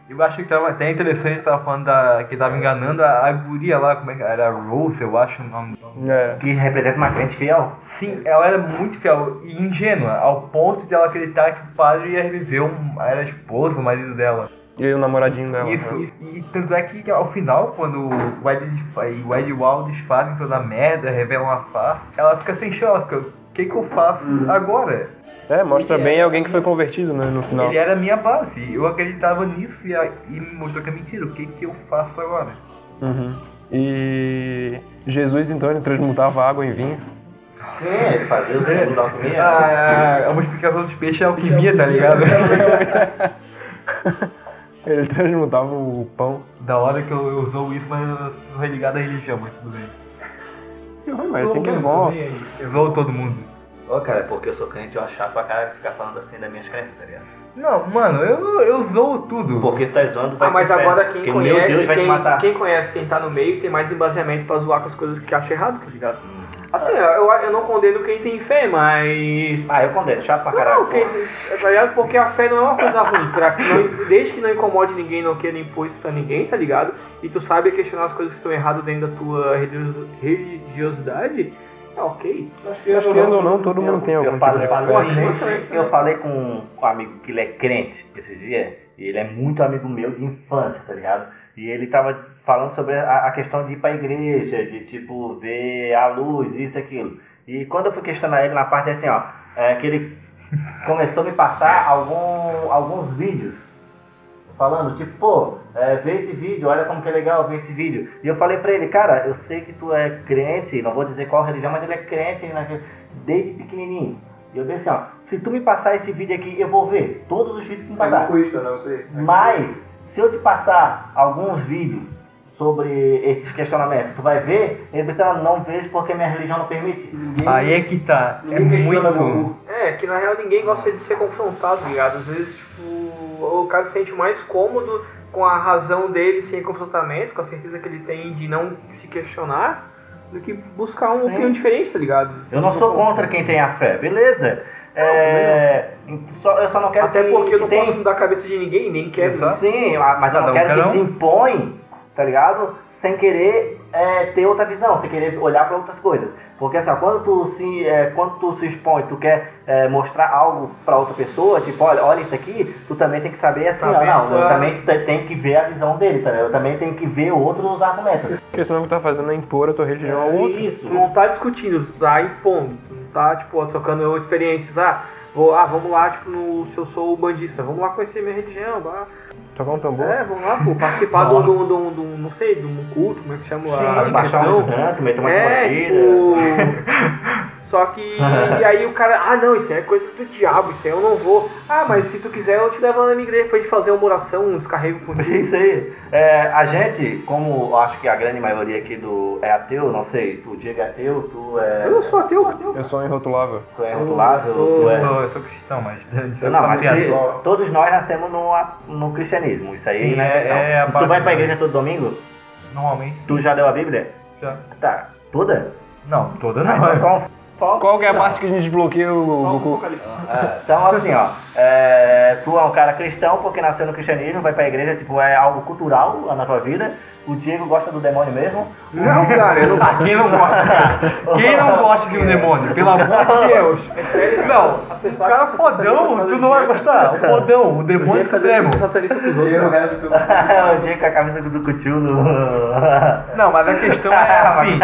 [SPEAKER 5] Eu acho que tava até interessante, tava falando da, que tava enganando a, a guria lá, como é que era? Rose, eu acho o nome.
[SPEAKER 2] É.
[SPEAKER 4] Que representa uma crente fiel.
[SPEAKER 5] Sim, ela era muito fiel e ingênua, ao ponto de ela acreditar que o padre ia reviver um, era esposo, o marido dela.
[SPEAKER 2] E o namoradinho dela.
[SPEAKER 5] Isso,
[SPEAKER 2] né?
[SPEAKER 5] e, e tanto é que ao final, quando o Ed, e o Ed fazem toda a merda, revelam a face, ela fica sem chão, ela fica, o que que eu faço agora?
[SPEAKER 2] É, mostra bem alguém que foi convertido né, no final.
[SPEAKER 5] Ele era a minha base, eu acreditava nisso e, a- e me mostrou que é mentira, o que que eu faço agora?
[SPEAKER 2] Uhum. E Jesus então ele transmutava água em vinho.
[SPEAKER 4] Sim, ele fazia o símbolo da alquimia.
[SPEAKER 5] Ah, a multiplicação dos peixes é alquimia, tá ligado?
[SPEAKER 2] Ele transmutava o pão.
[SPEAKER 5] da hora que eu, eu usou isso, mas eu sou religado à religião, mas tudo bem.
[SPEAKER 2] Mas assim que é bom.
[SPEAKER 5] Eu zoo todo mundo.
[SPEAKER 4] Ô, cara, é porque eu sou crente, eu acho chato pra caralho ficar falando assim das minhas crenças, tá ligado?
[SPEAKER 5] Não, mano, eu, eu zoo tudo.
[SPEAKER 4] Porque se tá zoando, vai
[SPEAKER 3] Ah, mas agora quem
[SPEAKER 4] Porque,
[SPEAKER 3] conhece,
[SPEAKER 4] Deus, vai te
[SPEAKER 3] quem,
[SPEAKER 4] matar.
[SPEAKER 3] quem conhece quem tá no meio tem mais embasamento pra zoar com as coisas que acha errado, tá ligado? Assim, eu, eu não condeno quem tem fé, mas.
[SPEAKER 4] Ah, eu condeno, chato pra
[SPEAKER 3] Não,
[SPEAKER 4] caralho.
[SPEAKER 3] não, quem, tá ligado? Porque a fé não é uma coisa ruim. Pra, que não- desde que não incomode ninguém, não queira impor isso pra ninguém, tá ligado? E tu sabe questionar as coisas que estão erradas dentro da tua religio- religiosidade, tá ok.
[SPEAKER 2] Acho que querendo ou não, todo mundo tem algum
[SPEAKER 4] eu
[SPEAKER 2] tipo
[SPEAKER 4] falei,
[SPEAKER 2] de fé.
[SPEAKER 4] eu falei com um amigo que ele é crente esses dias, e ele é muito amigo meu de infância, tá ligado? E ele tava falando sobre a, a questão de ir pra igreja, de tipo, ver a luz, isso e aquilo. E quando eu fui questionar ele na parte assim, ó, é, que ele começou a me passar algum, alguns vídeos falando, tipo, pô, é, vê esse vídeo, olha como que é legal ver esse vídeo. E eu falei pra ele, cara, eu sei que tu é crente, não vou dizer qual religião, mas ele é crente naquele- desde pequenininho. E eu disse assim, ó, se tu me passar esse vídeo aqui, eu vou ver todos os vídeos que tu me passar.
[SPEAKER 2] não sei.
[SPEAKER 4] Mas, se eu te passar alguns vídeos sobre esses questionamentos, tu vai ver? Ele ah, não vejo porque minha religião não permite.
[SPEAKER 5] Aí é que tá. É muito.
[SPEAKER 3] É, que na real ninguém gosta de ser confrontado, ligado? Às vezes, tipo, o cara se sente mais cômodo com a razão dele sem confrontamento, com a certeza que ele tem de não se questionar, do que buscar uma
[SPEAKER 4] Sim.
[SPEAKER 3] opinião diferente, tá ligado?
[SPEAKER 4] Eu não sou contra quem tem a fé, beleza? É, só, eu só não quero
[SPEAKER 3] Até
[SPEAKER 4] que,
[SPEAKER 3] porque eu não
[SPEAKER 4] tem-
[SPEAKER 3] posso mudar a cabeça de ninguém, nem quero.
[SPEAKER 4] Sim, mas eu não
[SPEAKER 5] um,
[SPEAKER 4] quero que
[SPEAKER 5] um.
[SPEAKER 4] se impõe, tá ligado? Sem querer é, ter outra visão, sem querer olhar para outras coisas. Porque assim, ó, quando tu se, é, quando tu se expõe, tu quer é, mostrar algo para outra pessoa, tipo, olha, olha isso aqui, tu também tem que saber assim, ó,
[SPEAKER 3] Saber
[SPEAKER 4] não, eu
[SPEAKER 3] tua-
[SPEAKER 4] também te- tenho que ver a visão dele, tá ligado? Eu também tenho que ver outros argumentos.
[SPEAKER 2] Porque senão o que tá fazendo é impor a tua religião ao outro.
[SPEAKER 4] Isso.
[SPEAKER 3] Tu não tá discutindo, tá impondo, tu não tá, tipo, trocando experiências. Ah, vou, ah, vamos lá, tipo, no, se eu sou bandista, vamos lá conhecer minha religião, vá.
[SPEAKER 2] Tocar um tambor.
[SPEAKER 3] É, vamos lá, pô, participar do, do, do, do, não sei, de um culto, como é que chama a
[SPEAKER 4] Baixar
[SPEAKER 3] questão.
[SPEAKER 4] um santo, meter uma
[SPEAKER 3] É,
[SPEAKER 4] corrida.
[SPEAKER 3] tipo. Só que. E aí o cara, ah não, isso aí é coisa do diabo, isso aí eu não vou. Ah, mas se tu quiser eu te levo lá na minha igreja pra gente fazer uma oração, um descarrego contigo.
[SPEAKER 4] Isso aí. É, a gente, como eu acho que a grande maioria aqui do é ateu, não sei, tu Diego é ateu, tu é.
[SPEAKER 3] Eu não sou ateu, ateu.
[SPEAKER 2] Eu sou irrotulável.
[SPEAKER 4] Tu é rotulável,
[SPEAKER 3] Eu
[SPEAKER 4] tu
[SPEAKER 5] Eu
[SPEAKER 4] é.
[SPEAKER 5] sou, eu sou cristão, mas.
[SPEAKER 4] Não, mas cri-
[SPEAKER 5] só-
[SPEAKER 4] todos nós nascemos no, no cristianismo. Isso aí
[SPEAKER 5] Sim,
[SPEAKER 4] não é
[SPEAKER 5] é-
[SPEAKER 4] questão.
[SPEAKER 5] é a
[SPEAKER 4] tu vai pra igreja todo domingo?
[SPEAKER 5] Normalmente.
[SPEAKER 4] Tu já leu a Bíblia?
[SPEAKER 5] Já.
[SPEAKER 4] Tá. Toda?
[SPEAKER 5] Não, toda
[SPEAKER 4] Ah,
[SPEAKER 5] não.
[SPEAKER 4] então qual- qual-
[SPEAKER 2] que é a parte que a gente desbloqueia o Goku?
[SPEAKER 4] É, então, assim, ó, é, tu é um cara cristão porque nasceu no cristianismo, vai pra igreja, tipo, é algo cultural na tua vida. O Diego gosta do demônio mesmo.
[SPEAKER 3] Não, cara, eu não
[SPEAKER 5] Ah, quem não gosta, cara? Quem não gosta de um demônio? Pelo amor de Deus. Não, o cara fodão, tu não vai gostar. O fodão, o demônio supremo.
[SPEAKER 3] satanista pros outros.
[SPEAKER 4] o Diego com a camisa do Cuchulo.
[SPEAKER 5] Não, mas a questão é assim.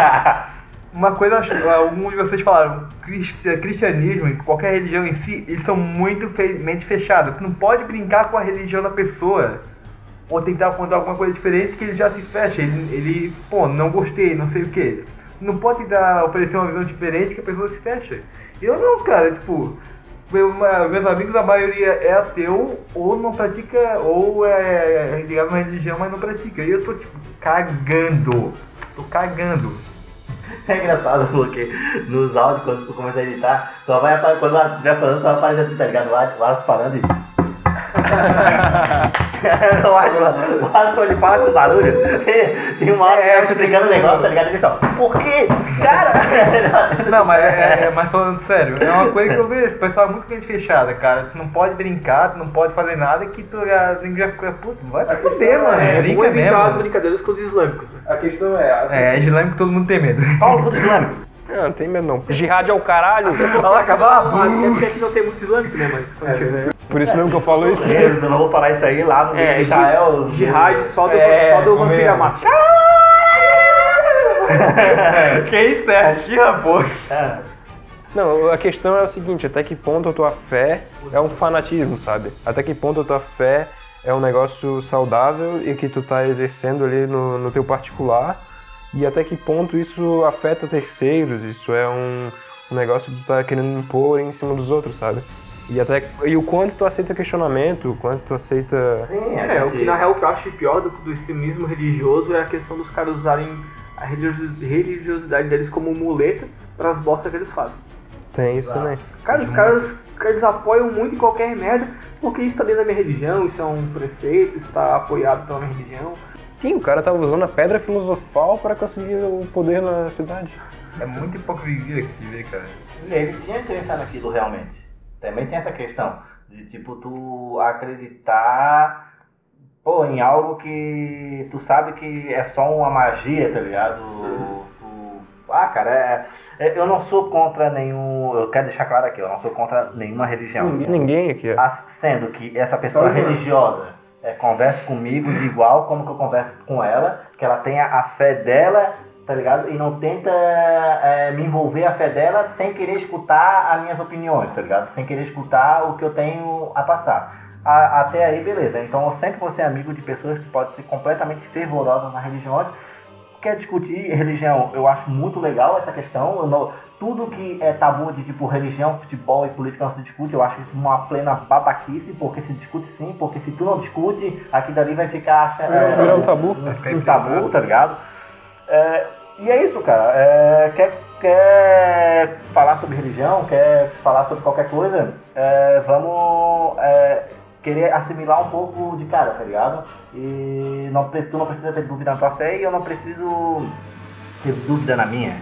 [SPEAKER 5] Uma coisa, alguns de vocês falaram, cristi- cristianismo e qualquer religião em si, eles são muito fe- mente fechados. Tu não pode brincar com a religião da pessoa ou tentar contar alguma coisa diferente que ele já se fecha. Ele, ele pô, não gostei, não sei o que. Não pode tentar oferecer uma visão diferente que a pessoa se fecha. Eu não, cara, tipo, meu- meus amigos, a maioria é ateu ou não pratica, ou é ligado a uma religião, mas não pratica. E eu tô, tipo, cagando. Tô cagando.
[SPEAKER 4] É engraçado porque nos áudios, quando tu começa a editar, só vai aparecer, quando estiver falando, só aparece assim, tá ligado? O Alisson- o Alisson falando e. o Alisson, o Alisson ele fala com barulho, e, e uma hora é, explicando o negócio, tá ligado? Só, por quê? Cara!
[SPEAKER 5] Não, mas, é, é- mas falando sério, é uma coisa que eu vejo, o pessoal é muito mente fechada, cara. Tu não pode brincar, tu não pode fazer nada que tu já, ninguém já fica, putz, vai se fuder, mano.
[SPEAKER 3] É,
[SPEAKER 5] brinca
[SPEAKER 3] vamos evitar as
[SPEAKER 5] mesmo.
[SPEAKER 3] brincadeiras com os islâmicos.
[SPEAKER 2] A questão é.
[SPEAKER 5] É, é islâmico todo mundo tem medo.
[SPEAKER 4] Paulo tudo islâmico.
[SPEAKER 2] Não, não tem medo não. Jihad é o caralho.
[SPEAKER 5] Vai lá acabar.
[SPEAKER 3] Ah, é porque aqui não tem muito islâmico, né? Mas continua.
[SPEAKER 2] Por isso mesmo que eu falo isso.
[SPEAKER 4] Eu não vou falar isso aí lá no
[SPEAKER 3] É,
[SPEAKER 4] Israel.
[SPEAKER 3] Jihad só do,
[SPEAKER 5] É,
[SPEAKER 3] só do
[SPEAKER 5] é?
[SPEAKER 3] da Máscara.
[SPEAKER 5] Quem isso é? Xirra, pô.
[SPEAKER 4] É.
[SPEAKER 2] Não, a questão é o seguinte, até que ponto a tua fé é um fanatismo, sabe? Até que ponto a tua fé é um negócio saudável e que tu tá exercendo ali no, no teu particular e até que ponto isso afeta terceiros, isso é um, um negócio que tu tá querendo impor em cima dos outros, sabe? E, até, e o quanto tu aceita questionamento, o quanto tu aceita...
[SPEAKER 4] Sim, a
[SPEAKER 3] É, o que na real que eu acho pior do, do extremismo religioso é a questão dos caras usarem a religio- religiosidade deles como muleta para as bostas que eles fazem.
[SPEAKER 2] Tem isso também.
[SPEAKER 3] Cara, os caras, eles apoiam muito em qualquer merda, porque isso tá dentro da minha religião, isso é um preceito, isso tá apoiado pela minha religião.
[SPEAKER 2] Sim, o cara tava usando a pedra filosofal para conseguir o poder na cidade.
[SPEAKER 5] É muita hipocrisia que se vê, cara.
[SPEAKER 4] E ele tinha crença naquilo realmente. Também tem essa questão de tipo tu acreditar pô, em algo que tu sabe que é só uma magia, tá ligado? Tu- ah, cara, é, é- eu não sou contra nenhum. Eu quero deixar claro aqui, eu não sou contra nenhuma religião.
[SPEAKER 2] Ninguém aqui é.
[SPEAKER 4] Ah, Sendo que essa pessoa
[SPEAKER 3] uma.
[SPEAKER 4] religiosa é, converse comigo de igual como que eu converso com ela, que ela tenha a fé dela, tá ligado? E não tenta é, me envolver a fé dela sem querer escutar as minhas opiniões, tá ligado? Sem querer escutar o que eu tenho a passar. A- até aí, beleza. Então eu sempre vou ser amigo de pessoas que podem ser completamente fervorosas nas religiões. Quer discutir religião, eu acho muito legal essa questão. Não- tudo que é tabu de tipo religião, futebol e política não se discute, eu acho isso uma plena babaquice, porque se discute sim, porque se tu não discute, aqui dali vai ficar é,
[SPEAKER 2] Virar um tabu.
[SPEAKER 4] um tabu, tá ligado? É, e é isso, cara. É, quer, quer falar sobre religião, quer falar sobre qualquer coisa, é, vamos é, querer assimilar um pouco de cara, tá ligado? E não, tu não precisa ter dúvida na tua fé e eu não preciso ter dúvida na minha.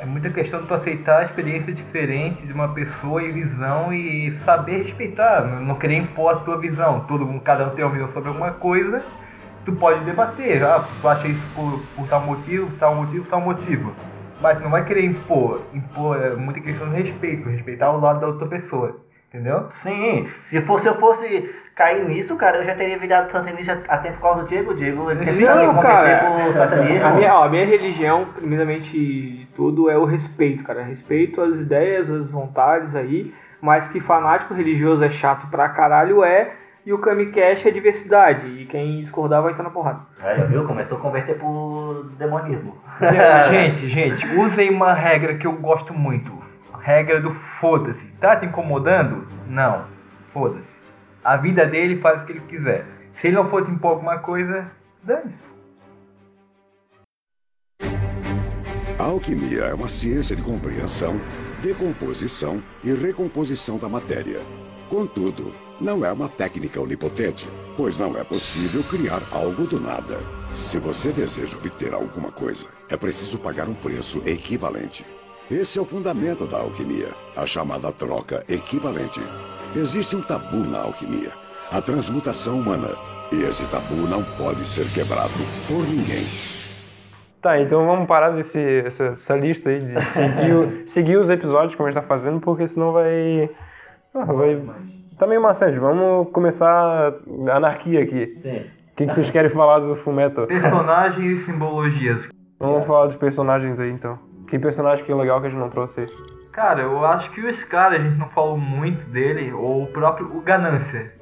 [SPEAKER 5] É muita questão de tu aceitar a experiência diferente de uma pessoa e visão e saber respeitar, não não querer impor a tua visão. Todo mundo, cada um tem uma visão sobre alguma coisa, tu pode debater. Ah, tu acha isso por, por tal motivo, tal motivo, tal motivo. Mas tu não vai querer impor. Impor é muita questão de respeito, respeitar o lado da outra pessoa. Entendeu?
[SPEAKER 4] Sim, se, fosse, se eu fosse cair nisso, cara, eu já teria virado santanista até por causa do Diego. O Diego ele teve
[SPEAKER 3] Não, cara. A minha, ó, a minha religião, primeiramente de tudo, é o respeito, cara. Respeito às ideias, às vontades aí, mas que fanático religioso é chato pra caralho é, e o Kamikaze é diversidade, e quem discordar vai estar na porrada.
[SPEAKER 4] Aí, viu? Começou a converter pro demonismo.
[SPEAKER 5] gente, gente, usem uma regra que eu gosto muito. Regra do foda-se. Tá te incomodando? Não. Foda-se. A vida dele faz o que ele quiser. Se ele não for te impor alguma coisa, dane
[SPEAKER 8] A alquimia é uma ciência de compreensão, decomposição e recomposição da matéria. Contudo, não é uma técnica onipotente, pois não é possível criar algo do nada. Se você deseja obter alguma coisa, é preciso pagar um preço equivalente. Esse é o fundamento da alquimia, a chamada troca equivalente. Existe um tabu na alquimia, a transmutação humana, e esse tabu não pode ser quebrado por ninguém.
[SPEAKER 2] Tá, então vamos parar desse, essa, essa lista aí de seguir, o- seguir os episódios como a gente tá fazendo, porque senão vai. ah, vai tá meio maçante. Vamos começar a anarquia aqui.
[SPEAKER 4] Sim.
[SPEAKER 2] O que, que vocês querem falar do Fumeto?
[SPEAKER 5] Personagens e simbologias.
[SPEAKER 2] Vamos falar dos personagens aí então. Que personagem que é legal que a gente não trouxe aí?
[SPEAKER 5] Cara, eu acho que o Scar, a gente não falou muito dele, ou o próprio o Ganância.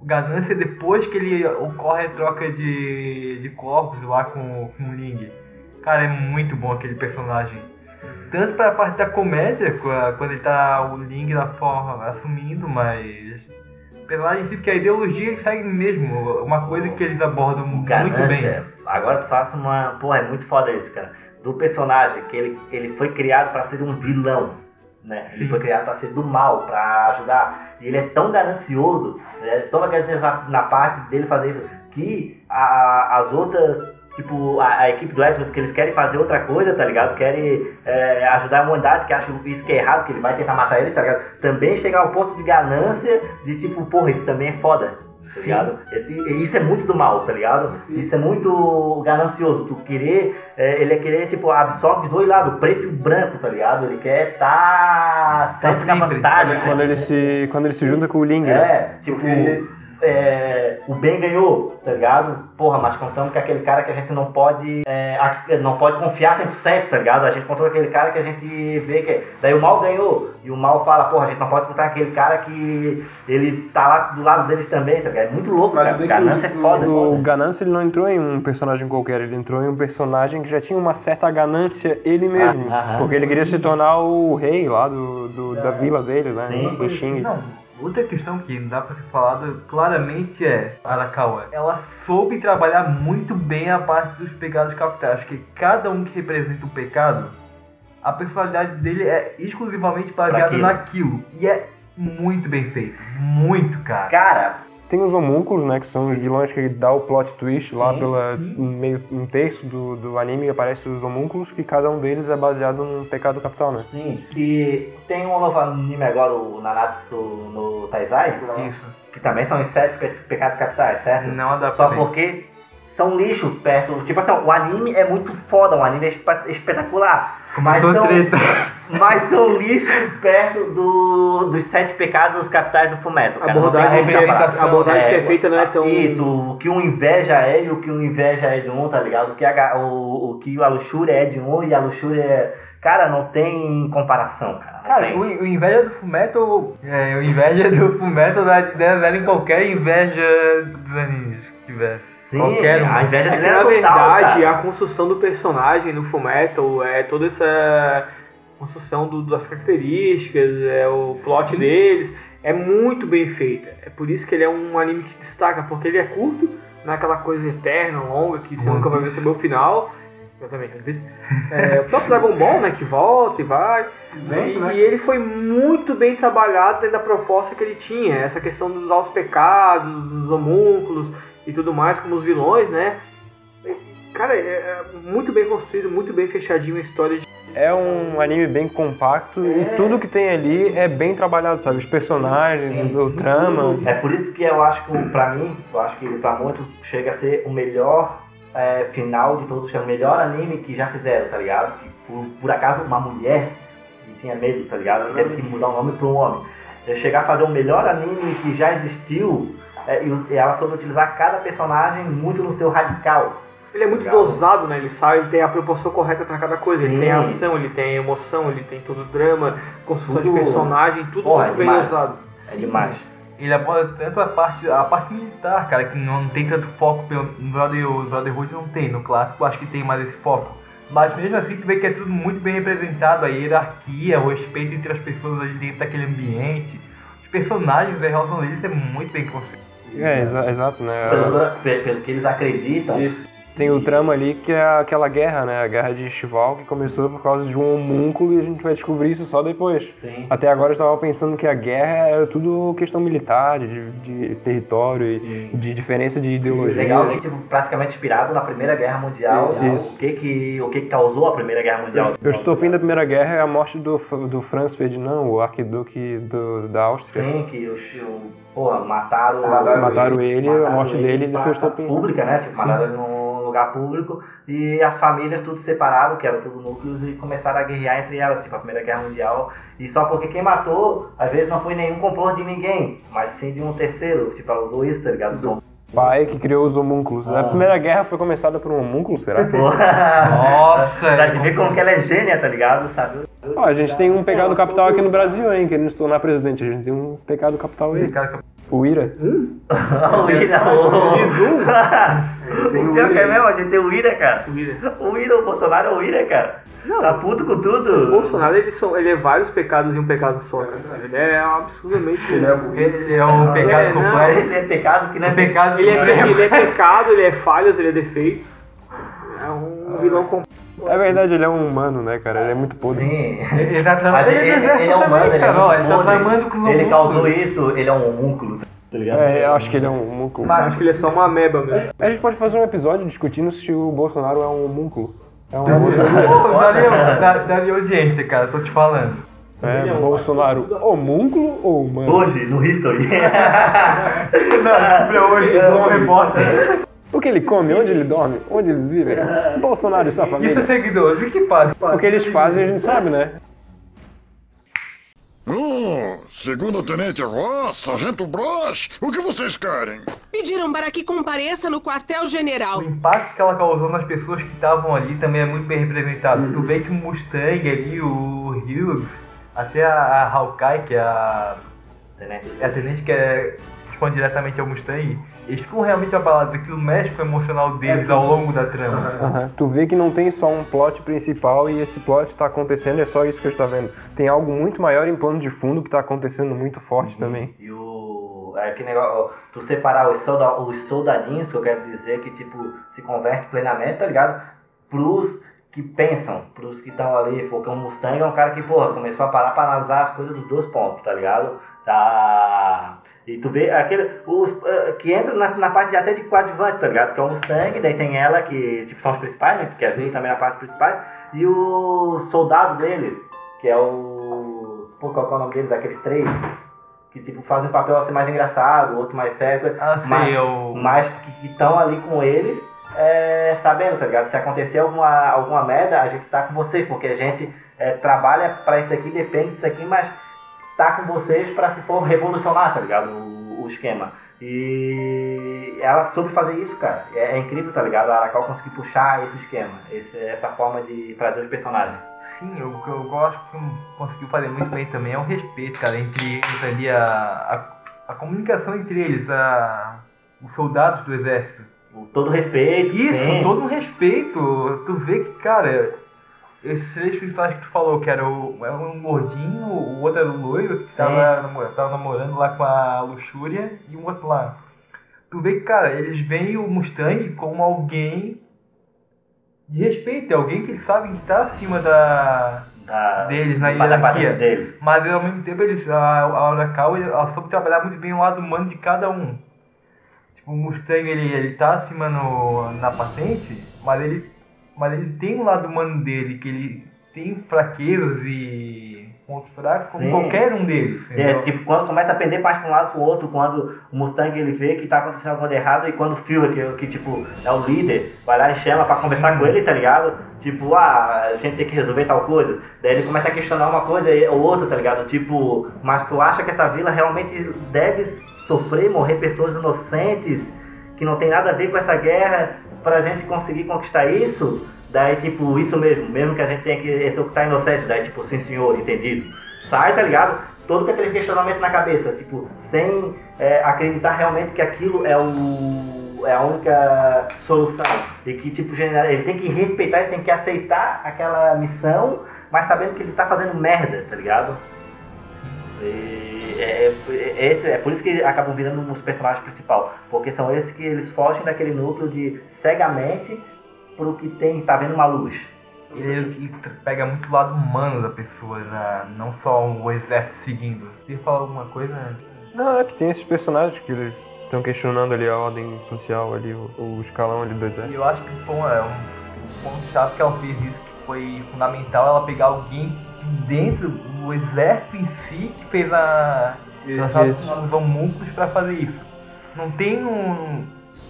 [SPEAKER 5] O Ganância, depois que ele ocorre a troca de, de corpos lá com, com o Ling. Cara, é muito bom aquele personagem. Tanto pra parte da comédia, quando ele tá o Ling na forma assumindo, mas. Personagem em si, porque a ideologia segue mesmo. Uma coisa que eles abordam muito bem.
[SPEAKER 4] Ganância. Agora tu faça uma. Porra, é muito foda isso, cara. Do personagem, que ele, ele foi criado pra ser um vilão. Né? Ele foi criado pra ser do mal, pra ajudar. E ele é tão ganancioso, é tão ganancioso na, na parte dele fazer isso, que a- as outras. Tipo, a, a equipe do Edmund, que eles querem fazer outra coisa, tá ligado? Querem é, ajudar a humanidade, que acham isso que é errado, que ele vai tentar matar eles, tá ligado? Também chegar ao ponto de ganância, de tipo, porra, isso também é foda tá ligado? E- e Isso é muito do mal, tá ligado? Isso é muito ganancioso. Tu querer, é, ele é querer, tipo, absorve os dois lados, o preto e o branco, tá ligado? Ele quer tá sempre na vantagem.
[SPEAKER 2] Quando ele se, quando ele se junta com o Ling, né?
[SPEAKER 4] É, tipo, é, o bem ganhou, tá ligado? Porra, mas contamos é aquele cara que a gente não pode é, não pode confiar 100%, tá ligado? A gente contou com aquele cara que a gente vê que. Daí o mal ganhou. E o mal fala, porra, a gente não pode contar com aquele cara que ele tá lá do lado deles também, tá ligado? É muito louco,
[SPEAKER 3] Mas
[SPEAKER 4] cara.
[SPEAKER 3] que
[SPEAKER 4] Ganância é
[SPEAKER 3] o-
[SPEAKER 4] foda,
[SPEAKER 2] O
[SPEAKER 4] foda.
[SPEAKER 2] Ganância ele não entrou em um personagem qualquer, ele entrou em um personagem que já tinha uma certa ganância ele mesmo.
[SPEAKER 4] Ah, aham.
[SPEAKER 2] porque ele queria se tornar o rei lá do, do- da vila dele, né?
[SPEAKER 4] Sim.
[SPEAKER 2] Do Xing.
[SPEAKER 5] Não, outra questão que não dá pra ser falado claramente é Arakawa. Ela soube trabalhar muito bem a parte dos pecados capitais. Que cada um que representa um pecado a personalidade dele é exclusivamente baseada
[SPEAKER 4] aquilo.
[SPEAKER 5] naquilo. E é muito bem feito. Muito, cara.
[SPEAKER 4] Cara,
[SPEAKER 2] Tem os homúnculos, né? Que são os vilões que dá o plot twist lá
[SPEAKER 4] Sim,
[SPEAKER 2] pela meio um terço do, do anime aparecem os homúnculos, que cada um deles é baseado num pecado capital, né?
[SPEAKER 4] sim. E tem um novo anime agora, o Nanatsu no Taizai,
[SPEAKER 5] Isso.
[SPEAKER 4] que também são os sete pe- pecados capitais, certo?
[SPEAKER 5] Não adapta
[SPEAKER 4] Só
[SPEAKER 5] bem.
[SPEAKER 4] porque são lixo perto. Tipo assim, o anime é muito foda, o anime é espe- espetacular. Mas são,
[SPEAKER 5] treta.
[SPEAKER 4] mas são lixo perto do, dos sete pecados capitais do Fumeto.
[SPEAKER 3] A abordagem, é, a abordagem que é feita não é tão.
[SPEAKER 4] Isso, o que um inveja é e o que um inveja é de um, tá ligado? O que a, o, o, que a luxúria é de um e a luxúria é. Cara, não tem comparação, cara. Não
[SPEAKER 5] Cara,
[SPEAKER 4] tem.
[SPEAKER 5] o, o inveja do Fullmetal, é, o inveja do Fullmetal dá de 10 a 0 em qualquer inveja dos animes que tivesse.
[SPEAKER 4] Sim,
[SPEAKER 5] qualquer um.
[SPEAKER 4] a inveja
[SPEAKER 3] É que, na verdade, a construção do personagem no Fullmetal é toda essa construção do- das características, é o plot deles, é muito bem feita. É por isso que ele é um anime que destaca, porque ele é curto, não é aquela coisa eterna, longa, que você
[SPEAKER 5] One
[SPEAKER 3] nunca vai ver o final. Exatamente, às vezes. É, o próprio Dragon Ball, né, que volta e vai.
[SPEAKER 5] Vem,
[SPEAKER 3] e,
[SPEAKER 5] né?
[SPEAKER 3] e ele foi muito bem trabalhado dentro da proposta que ele tinha. Essa questão dos altos pecados, dos homúnculos e tudo mais, como os vilões, né? Cara, é, é muito bem construído, muito bem fechadinho a história de.
[SPEAKER 2] É um anime bem compacto e tudo que tem ali é bem trabalhado, sabe? Os personagens, o trama.
[SPEAKER 4] É por isso que eu acho que, pra mim, eu acho que pra muitos chega a ser o melhor é, final de todos, que é o melhor anime que já fizeram, tá ligado? Que por, por acaso uma mulher que tinha medo, tá ligado? Teve que mudar o nome pra um homem. Eu chegar a fazer o melhor anime que já existiu é, e, ela soube utilizar cada personagem muito no seu radical.
[SPEAKER 3] Ele é muito
[SPEAKER 4] Legal.
[SPEAKER 3] dosado, né? Ele sabe, ele tem a proporção correta pra cada coisa. Ele
[SPEAKER 4] Sim.
[SPEAKER 3] tem ação, ele tem emoção, ele tem todo o drama, construção
[SPEAKER 4] Tudo-
[SPEAKER 3] de personagem, tudo
[SPEAKER 4] Porra,
[SPEAKER 3] muito
[SPEAKER 4] é
[SPEAKER 3] bem
[SPEAKER 4] demais.
[SPEAKER 3] dosado.
[SPEAKER 4] É demais.
[SPEAKER 5] Ele aborda tanto a parte, a parte militar, cara, que não tem tanto foco pelo, no Brotherhood não tem, no clássico acho que tem mais esse foco. Mas mesmo assim tu vê que é tudo muito bem representado, a hierarquia, o respeito entre as pessoas ali dentro daquele ambiente. Os personagens, a relação deles é muito bem construída.
[SPEAKER 2] É, exa- exato, né?
[SPEAKER 4] Pelo, pe- pelo que eles acreditam.
[SPEAKER 2] Tem o trama ali que é aquela guerra, né? A guerra de Estival que começou por causa de um homúnculo e a gente vai descobrir isso só depois.
[SPEAKER 4] Sim.
[SPEAKER 2] Até agora eu estava pensando que a guerra era tudo questão militar, de, de território e de diferença de ideologia.
[SPEAKER 4] Legal, né? praticamente inspirado na Primeira Guerra Mundial.
[SPEAKER 2] Isso.
[SPEAKER 4] O que que, o que que causou a Primeira Guerra Mundial?
[SPEAKER 2] O estopim da Primeira Guerra é a morte do, do Franz Ferdinand, o arquiduque do, da Áustria.
[SPEAKER 4] Sim, que o, o porra, mataram,
[SPEAKER 2] Mataram ele, a morte dele
[SPEAKER 4] em
[SPEAKER 2] foi o estopim.
[SPEAKER 4] pública, né? Tipo, mataram ele num lugar público e as famílias tudo separado, que eram tudo núcleos, e começaram a guerrear entre elas, tipo a Primeira Guerra Mundial. E só porque quem matou, às vezes não foi nenhum complô de ninguém, mas sim de um terceiro. Tipo, usou isso, tá ligado?
[SPEAKER 2] Pai que criou os homúnculos. A Primeira Guerra foi começada por um homúnculo, será?
[SPEAKER 4] Nossa!
[SPEAKER 5] é
[SPEAKER 4] Pra te ver como que ela é gênia, tá ligado? Sabe?
[SPEAKER 2] Ó, a gente tem um pecado capital aqui no Brasil, hein? Querendo se tornar presidente. A gente tem um pecado capital aí. O Ira.
[SPEAKER 4] o Ira, o... o pior que é mesmo, a gente tem o Ira, cara.
[SPEAKER 3] O Ira.
[SPEAKER 4] O Ira, o Bolsonaro é o Ira, cara. Tá puto com
[SPEAKER 3] O
[SPEAKER 4] tudo.
[SPEAKER 3] Bolsonaro ele, são, ele é vários pecados em um pecado só, cara. Ele é absurdamente.
[SPEAKER 5] Ele é, ele é um pecado
[SPEAKER 3] É, não,
[SPEAKER 5] completo.
[SPEAKER 4] Ele é pecado que não é
[SPEAKER 5] pecado
[SPEAKER 3] Ele é,
[SPEAKER 5] supremo.
[SPEAKER 3] ele é pecado, ele é falhas, ele é defeitos. É um vilão completo.
[SPEAKER 2] É verdade, ele é um humano, né, cara? Ele é muito podre.
[SPEAKER 4] Sim.
[SPEAKER 5] Ele tá
[SPEAKER 4] Mas
[SPEAKER 5] tramando.
[SPEAKER 4] ele, ele, ele é humano, ele é muito
[SPEAKER 5] ele tá tramando com
[SPEAKER 4] Ele causou isso, ele é um homúnculo, tá ligado?
[SPEAKER 2] É, eu acho que ele é um homúnculo.
[SPEAKER 3] Acho que ele é só uma ameba mesmo.
[SPEAKER 2] A gente pode fazer um episódio discutindo se o Bolsonaro é um homúnculo. É um
[SPEAKER 5] daria, da- daria audiência, cara, tô te falando.
[SPEAKER 2] É, Bolsonaro homúnculo ou humano?
[SPEAKER 4] Hoje, no History.
[SPEAKER 5] Não, pra hoje, como repórter.
[SPEAKER 2] O que ele come, onde ele dorme, onde eles vivem. Bolsonaro e sua
[SPEAKER 5] E seus
[SPEAKER 2] família.
[SPEAKER 5] seguidores, o que faz?
[SPEAKER 2] O que eles fazem a gente sabe, né?
[SPEAKER 8] Oh, segundo Tenente Ross, Sargento Brosh, o que vocês querem?
[SPEAKER 7] Pediram para que compareça no quartel-general.
[SPEAKER 5] O impacto que ela causou nas pessoas que estavam ali também é muito bem representado. Tu vê que o Mustang ali, o Hughes, até a, a Hawkeye, que é a, é a tenente que é, responde diretamente ao Mustang, eles ficam realmente abalados. Aquilo mexe com o emocional deles ao longo da trama.
[SPEAKER 2] Tu vê que não tem só um plot principal e esse plot tá acontecendo, é só isso que a gente tá vendo. Tem algo muito maior em plano de fundo que tá acontecendo muito forte também.
[SPEAKER 4] E o. É que negócio. Tu separar os, solda, os soldadinhos, que eu quero dizer, que tipo, se converte plenamente, tá ligado? Pros que pensam, pros que estão ali, porque o Mustang é um cara que, porra, começou a parar pra analisar as coisas dos dois pontos, tá ligado? Tá. E tu vê aquele. Os, eh, que entra na, na parte de, até de coadjuvante, tá ligado? Que é o Mustang, daí tem ela, que tipo, são os principais, né? Porque ajudam também na parte principal. E os soldados dele, que é o. Pô, qual é o nome deles? Aqueles três. Que tipo, fazem o papel assim mais engraçado, outro mais sério.
[SPEAKER 5] Ah,
[SPEAKER 4] mas,
[SPEAKER 5] eu-
[SPEAKER 4] mas que estão ali com eles, é, sabendo, tá ligado? Se acontecer alguma, alguma merda, a gente tá com vocês, porque a gente é, trabalha pra isso aqui, depende disso aqui, mas tá com vocês pra se for revolucionar, tá ligado? O, o esquema. E ela soube fazer isso, cara. É, é incrível, tá ligado? A Arakawa conseguiu puxar esse esquema, esse- essa forma de trazer os personagens.
[SPEAKER 5] Sim, o que eu gosto que conseguiu fazer muito bem também é o respeito, cara, entre eles ali, a, a, a comunicação entre eles, a, os soldados do exército.
[SPEAKER 4] Todo respeito.
[SPEAKER 5] Isso,
[SPEAKER 4] sim.
[SPEAKER 5] todo um respeito. Tu vê que, cara, esses três principais que tu falou, que era o, era um gordinho, o outro era o loiro, que tava, namo- tava namorando lá com a luxúria, e um outro lá. Tu vê que, cara, eles veem o Mustang como alguém de respeito, é alguém que eles sabem que tá acima da,
[SPEAKER 4] Da-
[SPEAKER 5] deles na hierarquia.
[SPEAKER 4] deles.
[SPEAKER 5] Mas ao mesmo tempo eles, a, a Arakawa ela soube trabalhar muito bem o lado humano de cada um. Tipo, o Mustang ele, ele tá acima no, na patente, mas ele, mas ele tem um lado humano dele, que ele tem fraquezas e pontos fracos como
[SPEAKER 4] Sim.
[SPEAKER 5] qualquer um deles.
[SPEAKER 4] É, tipo, quando começa a pender parte para um lado pro outro, quando o Mustang ele vê que tá acontecendo alguma coisa errada e quando o Phil, que, que tipo, é o líder, vai lá e chama pra conversar com ele, tá ligado? Tipo, ah, a gente tem que resolver tal coisa. Daí ele começa a questionar uma coisa ou outra, tá ligado? Tipo, mas tu acha que essa vila realmente deve sofrer, morrer pessoas inocentes que não tem nada a ver com essa guerra pra gente conseguir conquistar isso? Daí, tipo, isso mesmo, mesmo que a gente tenha que executar inocente, daí, tipo, sim senhor, entendido. Sai, tá ligado? Todo aquele questionamento na cabeça, tipo, sem é, acreditar realmente que aquilo é o é a única solução. E que, tipo, ele tem que respeitar, ele tem que aceitar aquela missão, mas sabendo que ele tá fazendo merda, tá ligado? E é, é, esse, é por isso que acabam virando os personagens principais, porque são esses que eles fogem daquele núcleo de cegamente pro que tem, tá vendo uma luz.
[SPEAKER 5] Ele, pega muito o lado humano da pessoa, né? não só o exército seguindo. Você ia falar alguma coisa?
[SPEAKER 2] Não, é que tem esses personagens que eles estão questionando ali a ordem social, ali, o, o escalão ali do
[SPEAKER 5] E
[SPEAKER 2] exército.
[SPEAKER 5] eu acho que um, é, um ponto chato que ela fez isso, que foi fundamental ela pegar alguém dentro do exército em si que fez a. os homúnculos pra fazer isso. Não tem um,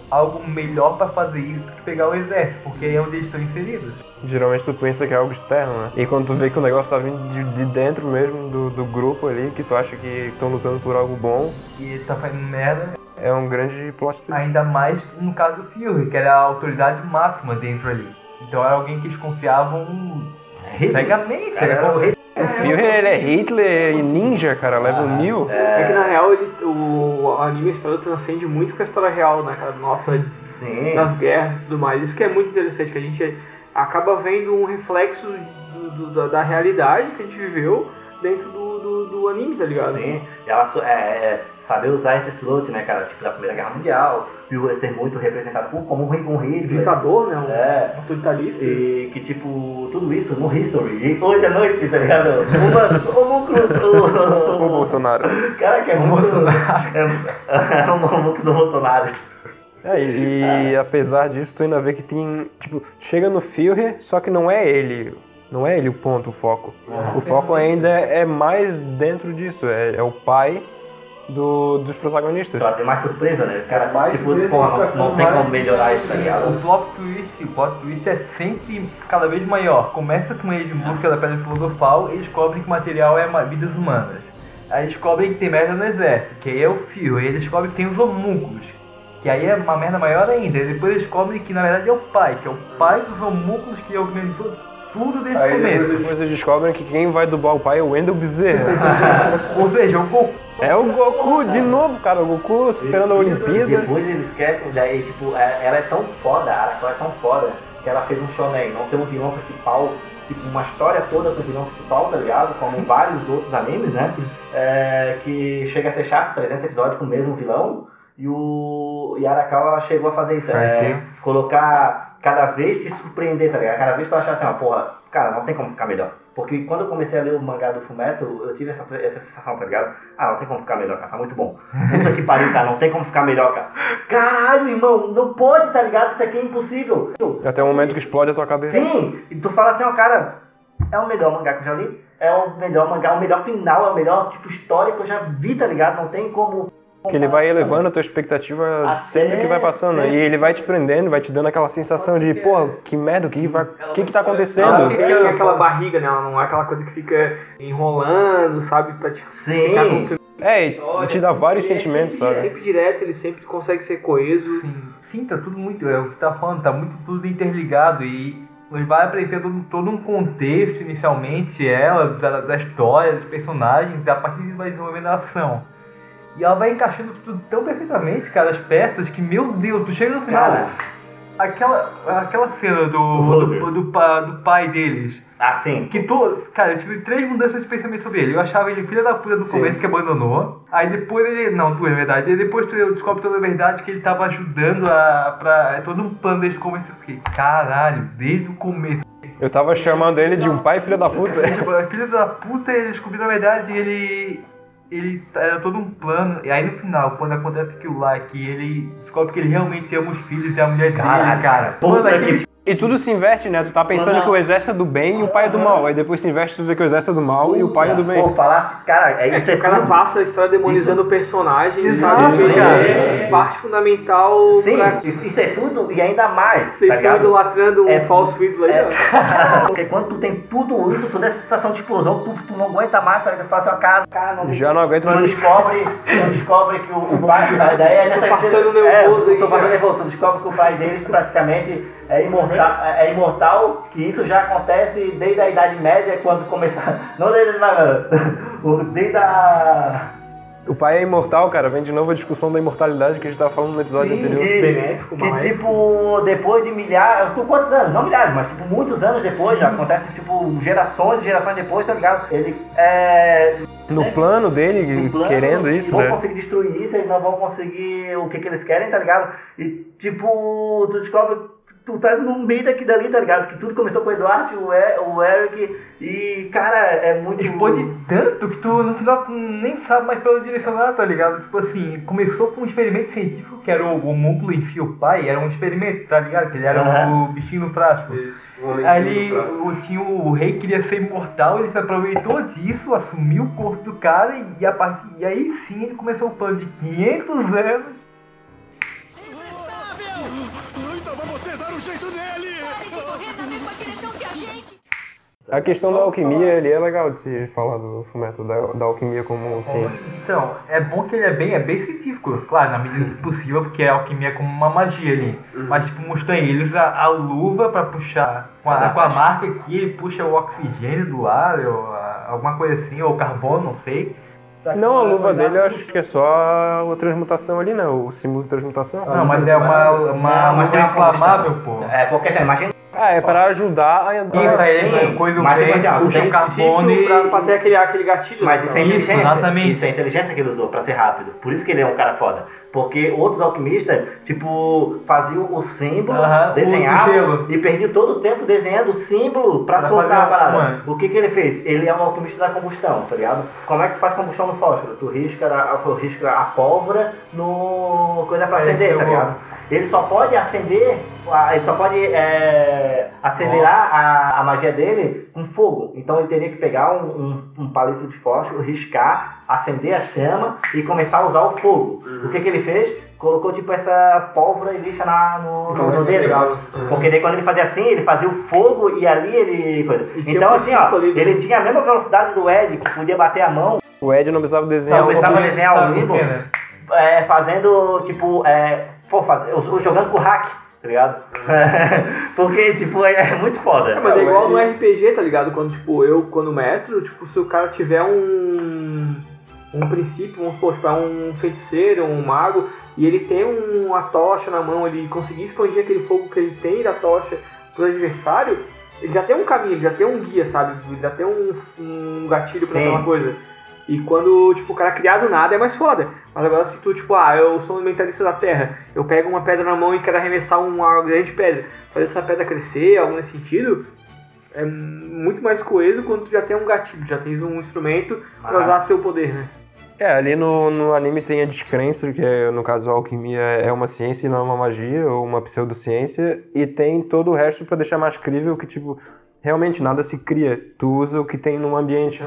[SPEAKER 5] algo melhor pra fazer isso que pegar o exército, porque é onde eles estão inseridos.
[SPEAKER 2] Geralmente tu pensa que é algo externo, né? E quando tu vê que o negócio tá vindo de, de dentro mesmo do, do grupo ali, que tu acha que estão lutando por algo bom,
[SPEAKER 5] E tá fazendo merda,
[SPEAKER 2] é um grande plot twist.
[SPEAKER 5] ainda mais no caso do Fury, que era a autoridade máxima dentro ali. Então era alguém que eles confiavam cegamente.
[SPEAKER 4] Cara,
[SPEAKER 5] Era como-
[SPEAKER 2] O Fury, ele é Hitler e ninja, cara, level 1000.
[SPEAKER 3] É que na real ele, o anime a história transcende muito com a história real, né, cara? Nossa,
[SPEAKER 4] Sim.
[SPEAKER 3] das guerras e tudo mais. Isso que é muito interessante, que a gente acaba vendo um reflexo do- do- da, da realidade que a gente viveu dentro do, do, do anime, tá ligado?
[SPEAKER 4] Sim, ela é, é, saber usar esse plot, né, cara? Tipo, da Primeira Guerra Mundial, e o ser muito representado por- como um, um Hitler.
[SPEAKER 3] Ditador, né? Um
[SPEAKER 4] É.
[SPEAKER 3] autoritarista.
[SPEAKER 4] E que, tipo, tudo isso no History. E hoje à noite, tá ligado? Uma, o
[SPEAKER 2] O. Bolsonaro.
[SPEAKER 4] Cara, que é
[SPEAKER 5] O
[SPEAKER 4] muito.
[SPEAKER 5] Bolsonaro.
[SPEAKER 4] É, é o Mucro do Bolsonaro.
[SPEAKER 2] É, e, e apesar disso, tu ainda vê que tem. Tipo, chega no Führer, só que não é ele. Não é ele o ponto, o foco. O foco ainda é mais dentro disso. É, é o pai do, dos protagonistas.
[SPEAKER 4] Trazer mais surpresa, né? Cara,
[SPEAKER 5] Mais
[SPEAKER 4] tipo,
[SPEAKER 5] surpresa,
[SPEAKER 4] porra, não, não tem como melhorar isso, tá
[SPEAKER 5] O
[SPEAKER 4] ligado?
[SPEAKER 5] plot twist, o plot twist é sempre cada vez maior. Começa com eles em busca da pedra filosofal e descobrem que o material é vidas humanas. Aí descobrem que tem merda no exército, que aí é o fio. Aí eles descobrem que tem os homúnculos, que aí é uma merda maior ainda. E depois eles descobrem que na verdade é o pai, que é o pai dos homúnculos que organizou tudo desde o
[SPEAKER 2] Aí
[SPEAKER 5] começo.
[SPEAKER 2] depois, depois eles descobrem que quem vai dublar o pai é o Wendell Bezerra.
[SPEAKER 5] Ou seja, o Goku.
[SPEAKER 2] é o Goku de novo, cara. O Goku superando a Olimpíada.
[SPEAKER 4] depois eles esquecem, daí, tipo, é- ela é tão foda, a Arakawa é tão foda, que ela fez um shonen, não tem um vilão principal, tipo, uma história toda com o vilão principal, tá ligado? Como vários outros animes, né? É, que chega a ser chato, 300 episódios com o mesmo vilão, e o e a Arakawa ela chegou a fazer isso. É, colocar cada vez se surpreender, tá ligado? Cada vez tu achar assim, ó, porra, cara, não tem como ficar melhor. Porque quando eu comecei a ler o mangá do Fumeto, eu tive essa, essa sensação, tá ligado? Ah, não tem como ficar melhor, cara, tá muito bom. Puta que pariu, cara, não tem como ficar melhor, cara. Caralho, irmão, não pode, tá ligado? Isso aqui é impossível.
[SPEAKER 2] Até o momento que explode a tua cabeça.
[SPEAKER 4] Sim, e tu fala assim, ó, cara, é o melhor mangá que eu já li, é o melhor mangá, o melhor final, é o melhor, tipo, história que eu já vi, tá ligado? Não tem como...
[SPEAKER 2] Que ele vai elevando a tua expectativa
[SPEAKER 4] Até
[SPEAKER 2] sempre que vai passando.
[SPEAKER 4] sempre.
[SPEAKER 2] E ele vai te prendendo, vai te dando aquela sensação de, pô, que merda, o que, vai, o que que tá
[SPEAKER 3] Ela
[SPEAKER 2] acontecendo?
[SPEAKER 3] fica aquela barriga, né? Ela não é aquela coisa que fica enrolando, sabe? Pra te
[SPEAKER 4] Sim.
[SPEAKER 3] ficar com
[SPEAKER 2] É, e te dá vários sentimentos, sabe?
[SPEAKER 3] sempre direto, ele sempre consegue ser coeso.
[SPEAKER 5] Sim, sim, tá tudo muito. É o que tá falando, tá muito tudo interligado e ele vai apresentando todo um contexto inicialmente, ela, da, da história, dos personagens, e a partir disso vai desenvolvendo a ação. E ela vai encaixando tudo tão perfeitamente, cara, as peças, que, meu Deus, tu chega no final.
[SPEAKER 4] Cara.
[SPEAKER 5] Aquela, aquela cena do, do, do, do pai deles.
[SPEAKER 4] Assim,
[SPEAKER 5] Que tu, cara, eu tive três mudanças de pensamento sobre ele. Eu achava ele filho da puta no
[SPEAKER 4] Sim.
[SPEAKER 5] começo que abandonou. Aí depois ele. Não, tu é verdade. Aí depois tu descobre toda a verdade que ele tava ajudando a. pra. É todo um plano desde o começo. Eu fiquei, caralho, desde o começo.
[SPEAKER 2] Eu tava chamando ele de um pai filho da puta.
[SPEAKER 5] Filho da puta, ele descobriu na verdade ele. Ele era todo um plano. E aí no final, quando acontece aquilo lá, que ele descobre que ele realmente ama os filhos e a mulher dele,
[SPEAKER 4] Caralho.
[SPEAKER 5] cara.
[SPEAKER 4] Puta que
[SPEAKER 2] E tudo se inverte, né? Tu tá pensando
[SPEAKER 4] Não.
[SPEAKER 2] que o exército é do bem e o pai é do mal. Aí depois se inverte tu vê que o exército é do mal e o pai é do bem.
[SPEAKER 4] Vou falar, cara, é
[SPEAKER 3] É
[SPEAKER 4] isso
[SPEAKER 3] que
[SPEAKER 4] é
[SPEAKER 3] o cara passa a história demonizando o personagem,
[SPEAKER 5] Exato,
[SPEAKER 3] sabe? Ele
[SPEAKER 5] cara.
[SPEAKER 3] é parte fundamental
[SPEAKER 4] Sim,
[SPEAKER 3] pra...
[SPEAKER 4] isso isso é tudo e ainda mais.
[SPEAKER 3] Vocês
[SPEAKER 4] tá
[SPEAKER 3] estão idolatrando um
[SPEAKER 4] É-
[SPEAKER 3] falso ídolo aí,
[SPEAKER 4] É,
[SPEAKER 3] ó.
[SPEAKER 4] porque quando tu tem tudo isso, toda essa sensação de explosão, tu, tu não aguenta mais, tá? Tu fala assim, ó, cara, cara, não,
[SPEAKER 2] Já não aguento
[SPEAKER 4] não
[SPEAKER 2] mais.
[SPEAKER 4] descobre, tu não descobre que o, o pai. Daí é nessa
[SPEAKER 3] Tô passando
[SPEAKER 4] é,
[SPEAKER 3] nervoso
[SPEAKER 4] eu
[SPEAKER 3] aí,
[SPEAKER 4] Tô passando nervoso, tu descobre que o pai deles praticamente é imortal, é imortal, que isso já acontece desde a Idade Média, quando começaram. Não desde a. Desde a.
[SPEAKER 2] O pai é imortal, cara. Vem de novo a discussão da imortalidade que a gente tava falando no episódio
[SPEAKER 4] Sim,
[SPEAKER 2] anterior.
[SPEAKER 4] que-
[SPEAKER 3] Benéfico,
[SPEAKER 4] que tipo, depois de milhares, tu quantos anos? Não milhares, mas tipo, muitos anos depois, já acontece tipo, gerações e gerações depois, tá ligado? Ele é.
[SPEAKER 2] No plano dele,
[SPEAKER 4] no plano,
[SPEAKER 2] querendo isso,
[SPEAKER 4] vão
[SPEAKER 2] né?
[SPEAKER 4] conseguir destruir isso, eles não vão conseguir o que, que eles querem, tá ligado? E tipo, tu descobre. Tu tá no meio daqui dali, tá ligado? Que tudo começou com o Eduardo, o, E- o Eric, e cara, é muito.
[SPEAKER 5] Explode tanto que tu no final tu nem sabe mais pra onde direcionar, tá ligado? Tipo assim, começou com um experimento científico que era o homúnculo enfia o pai, era um experimento, tá ligado? Que ele era
[SPEAKER 4] Aham.
[SPEAKER 5] o bichinho no frasco. Aí ele, o, tinha, o rei queria ser imortal, ele se aproveitou disso, assumiu o corpo do cara e, a partir, e aí sim ele começou o plano de 500 anos.
[SPEAKER 9] Vai você dar um jeito nele!
[SPEAKER 7] correr na mesma direção que a gente.
[SPEAKER 2] A questão da alquimia, ele é legal de se falar do fumeto, da, da alquimia como ciência.
[SPEAKER 5] Então, é bom que ele é bem, é bem científico, claro, na medida do possível, porque a alquimia é como uma magia ali. Mas tipo, mostrou aí, ele usa a luva pra puxar, com a, com a marca aqui, ele puxa o oxigênio do ar, ou a- alguma coisa assim, ou carbono, não sei.
[SPEAKER 2] Não, a luva dele eu acho que é só a transmutação ali, né? O símbolo de transmutação.
[SPEAKER 5] Não, mas é uma, uma, uma
[SPEAKER 4] mas tem uma
[SPEAKER 5] inflamável, pô.
[SPEAKER 4] É, qualquer coisa, imagina.
[SPEAKER 2] Ah, é para ajudar a
[SPEAKER 5] Isso aí,
[SPEAKER 4] Sim,
[SPEAKER 5] coisa
[SPEAKER 4] mas,
[SPEAKER 5] bem, puxa
[SPEAKER 4] tem
[SPEAKER 5] o carbono
[SPEAKER 3] pra fazer aquele, aquele gatilho.
[SPEAKER 4] Mas isso é inteligência.
[SPEAKER 5] exatamente.
[SPEAKER 4] Isso é inteligência que ele usou pra ser rápido. Por isso que ele é um cara foda. Porque outros alquimistas, tipo, faziam o símbolo,
[SPEAKER 5] o-
[SPEAKER 4] desenhavam e perdiam todo o tempo desenhando o símbolo pra
[SPEAKER 5] Pra
[SPEAKER 4] soltar a parada. O que que ele fez? Ele é um alquimista da combustão, tá ligado? Como é que faz combustão no fósforo? Tu risca a, tu risca a pólvora no coisa pra
[SPEAKER 5] É,
[SPEAKER 4] acender, tá ligado? Ele só pode acender, a- ele só pode é, acelerar a, a magia dele com fogo. Então ele teria que pegar um, um, um palito de fósforo, riscar, acender a chama e começar a usar o fogo. O que, que ele fez? Colocou tipo essa pólvora e lixa na, no, no, no dedo. Porque daí quando ele fazia assim, ele fazia o fogo e ali ele. coisa.
[SPEAKER 3] E
[SPEAKER 4] Então assim, ó,
[SPEAKER 3] ali, né?
[SPEAKER 4] ele tinha a mesma velocidade do Ed, que podia bater a mão,
[SPEAKER 2] O Ed não precisava desenhar
[SPEAKER 4] Não
[SPEAKER 2] o
[SPEAKER 4] precisava
[SPEAKER 2] bagulho.
[SPEAKER 4] desenhar o livro.
[SPEAKER 5] né?
[SPEAKER 4] é, fazendo, tipo, é, pô, eu- jogando com hack, tá ligado? Porque, tipo, é, é muito foda.
[SPEAKER 3] É, mas é igual no RPG, tá ligado? Quando, tipo, eu, quando mestre, tipo, se o cara tiver um. um princípio, vamos supor, tipo, é um feiticeiro, um mago, e ele tem uma tocha na mão, ele conseguir expandir aquele fogo que ele tem da tocha pro adversário, ele já tem um caminho, ele já tem um guia, sabe? Ele já tem um, um gatilho pra
[SPEAKER 4] Sim.
[SPEAKER 3] aquela coisa. E quando, tipo, o cara criar do nada é mais foda. Mas agora se tu, tipo, ah, eu sou um mentalista da Terra, eu pego uma pedra na mão e quero arremessar uma grande pedra, fazer essa pedra crescer, algo nesse sentido, é muito mais coeso quando tu já tem um gatilho, já tens um instrumento pra
[SPEAKER 4] Mas-
[SPEAKER 3] usar teu poder, né?
[SPEAKER 2] É, ali no, no anime tem a descrença, que é, no caso a alquimia é uma ciência e não é uma magia, ou uma pseudociência, e tem todo o resto pra deixar mais crível que, tipo, realmente nada se cria. Tu usa o que tem no ambiente.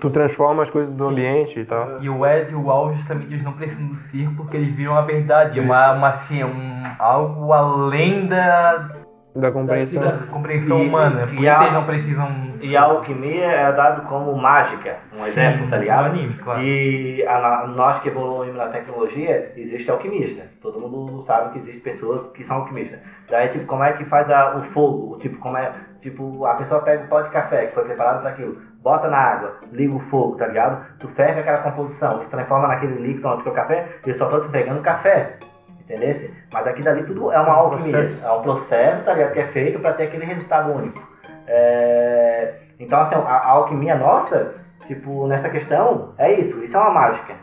[SPEAKER 2] Tu transforma as coisas do ambiente e tal.
[SPEAKER 5] E o Ed e o Al, justamente, eles não precisam do circo porque eles viram a verdade. Uma, uma, assim, um, algo além da,
[SPEAKER 2] Da compreensão.
[SPEAKER 5] da compreensão
[SPEAKER 4] E-
[SPEAKER 5] humana.
[SPEAKER 4] e
[SPEAKER 5] Por
[SPEAKER 4] a-
[SPEAKER 5] eles não precisam.
[SPEAKER 4] E a alquimia é dado como mágica, um exemplo, tá ligado?
[SPEAKER 5] no anime, claro.
[SPEAKER 4] E a- nós que evoluímos na tecnologia, existe alquimista. Todo mundo sabe que existem pessoas que são alquimistas. Daí, tipo, como é que faz a- o fogo? Tipo, como é, tipo, a pessoa pega o pó de café que foi preparado para aquilo, bota na água, liga o fogo, tá ligado? Tu ferve aquela composição, se transforma naquele líquido onde fica o café, e eu só tô te entregando café. Entendesse? Mas aqui dali tudo é uma alquimia.
[SPEAKER 3] processo.
[SPEAKER 4] É um processo, tá ligado? Que é feito para ter aquele resultado único. É, Então, assim, a, a alquimia nossa, tipo, nessa questão, é isso. Isso é uma mágica.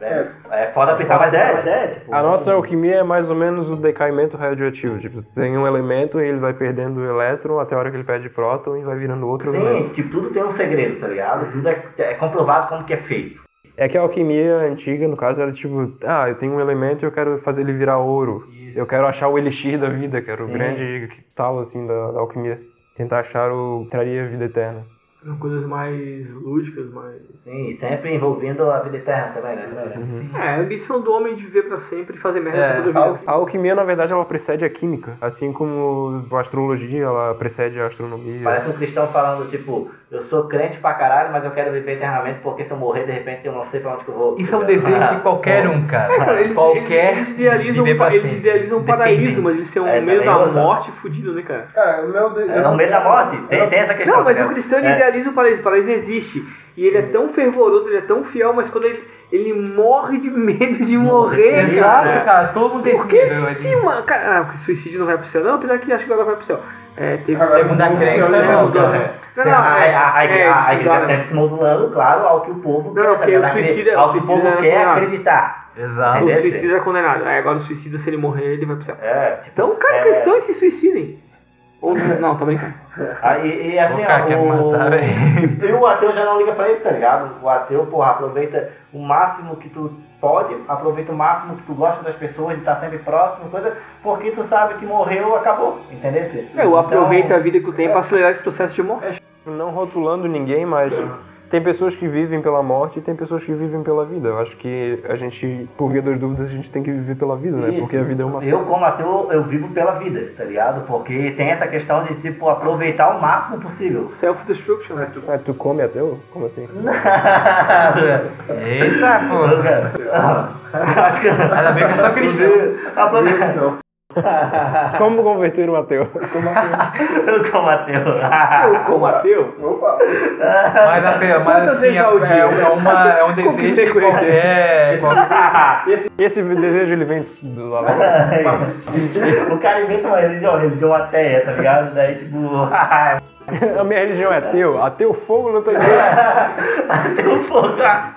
[SPEAKER 4] É, é foda pensar, mas é, mas é, tipo...
[SPEAKER 2] A nossa alquimia é mais ou menos o decaimento radioativo. Tipo, tem um elemento e ele vai perdendo o elétron até a hora que ele perde próton e vai virando outro elemento.
[SPEAKER 4] Sim, tipo, tudo tem um segredo, tá ligado? Tudo é, é comprovado como que é feito.
[SPEAKER 2] É que a alquimia antiga, no caso, era tipo, ah, eu tenho um elemento e eu quero fazer ele virar ouro. Eu quero achar o elixir da vida, que era o
[SPEAKER 4] Sim.
[SPEAKER 2] grande tal, assim, da, da alquimia. Tentar achar o que traria a vida eterna.
[SPEAKER 3] São coisas mais lúdicas, mais.
[SPEAKER 4] Sim, sempre envolvendo a vida eterna também, né?
[SPEAKER 3] É, a ambição do homem de viver pra sempre e fazer merda
[SPEAKER 5] É,
[SPEAKER 3] pra toda a vida.
[SPEAKER 2] A alquimia, na verdade, ela precede a química. Assim como a astrologia, ela precede a astronomia.
[SPEAKER 4] Parece um cristão falando, tipo, eu sou crente pra caralho, mas eu quero viver eternamente porque se eu morrer, de repente, eu não sei pra onde que eu vou.
[SPEAKER 5] Isso é um desejo de qualquer um, cara.
[SPEAKER 3] É, cara, eles,
[SPEAKER 5] qualquer
[SPEAKER 3] eles, eles idealizam, eles idealizam um paraíso, mas eles têm um
[SPEAKER 4] É,
[SPEAKER 3] medo da morte fudido, né, cara?
[SPEAKER 2] Cara, o meu
[SPEAKER 4] É o medo da morte. Tem, tem essa questão.
[SPEAKER 3] Não, mas o cristão
[SPEAKER 4] É.
[SPEAKER 3] idealiza o paraíso. O paraíso existe. E ele é tão fervoroso, ele é tão fiel, mas quando ele, ele morre de medo de morrer,
[SPEAKER 5] Exato,
[SPEAKER 3] cara.
[SPEAKER 5] cara. Todo mundo tem
[SPEAKER 3] Porque se uma. Cara, ah, suicídio não vai pro céu, não, apesar que acho que agora vai pro céu. É, teve.
[SPEAKER 5] Segundo a crença,
[SPEAKER 3] não,
[SPEAKER 5] não,
[SPEAKER 3] não,
[SPEAKER 5] cara.
[SPEAKER 3] não,
[SPEAKER 4] A,
[SPEAKER 3] não,
[SPEAKER 4] a,
[SPEAKER 3] é,
[SPEAKER 4] a, a,
[SPEAKER 3] é,
[SPEAKER 4] igreja sempre se modulando, claro, ao que o povo
[SPEAKER 3] Não,
[SPEAKER 4] quer, tá
[SPEAKER 3] porque
[SPEAKER 4] ligado?
[SPEAKER 3] o
[SPEAKER 4] ao que o povo
[SPEAKER 3] é
[SPEAKER 4] quer
[SPEAKER 3] condenado.
[SPEAKER 4] acreditar.
[SPEAKER 5] Exato.
[SPEAKER 3] O suicídio é condenado. Aí agora o suicida, se ele morrer, ele vai pro céu.
[SPEAKER 4] É, tipo,
[SPEAKER 3] Então, cara,
[SPEAKER 4] é,
[SPEAKER 3] cristãos se suicidem. Ou não, não, tá brincando.
[SPEAKER 4] ah, e, e assim,
[SPEAKER 5] O cara
[SPEAKER 4] ó,
[SPEAKER 5] quer
[SPEAKER 4] o...
[SPEAKER 5] matar, velho.
[SPEAKER 4] e o ateu já não liga pra isso, tá ligado? O ateu, porra, aproveita o máximo que tu pode, aproveita o máximo que tu gosta das pessoas, de estar sempre próximo, coisa, porque tu sabe que morreu, acabou, entendeu?
[SPEAKER 3] É, eu aproveito
[SPEAKER 4] Então,
[SPEAKER 3] a vida que tu tem pra acelerar esse processo de morte.
[SPEAKER 2] Não rotulando ninguém, mas tem pessoas que vivem pela morte e tem pessoas que vivem pela vida. Eu acho que a gente, por via das dúvidas, a gente tem que viver pela vida, né?
[SPEAKER 4] Isso.
[SPEAKER 2] Porque a vida é uma
[SPEAKER 4] Eu,
[SPEAKER 2] só.
[SPEAKER 4] como ateu, eu vivo pela vida, tá ligado? Porque tem essa questão de, tipo, aproveitar o máximo possível.
[SPEAKER 3] Self-destruction, né?
[SPEAKER 2] Ah, tu come ateu? Como assim?
[SPEAKER 5] Eita, pô.
[SPEAKER 4] Acho que...
[SPEAKER 5] Ainda bem que eu sou cristão.
[SPEAKER 4] Aproveitar.
[SPEAKER 2] Como converter ateu?
[SPEAKER 4] Eu como ateu.
[SPEAKER 3] Eu, como ateu,
[SPEAKER 5] Mas, a, mas assim, é, é, uma, é um
[SPEAKER 3] Como que
[SPEAKER 5] desejo de qualquer, qualquer...
[SPEAKER 2] Esse, esse desejo, ele vem do além?
[SPEAKER 4] o cara inventa uma religião, religião ateia, tá ligado? Daí, tipo,
[SPEAKER 2] A minha religião é ateu. Ateu fogo não tem jeito.
[SPEAKER 4] ateu fogo.
[SPEAKER 3] é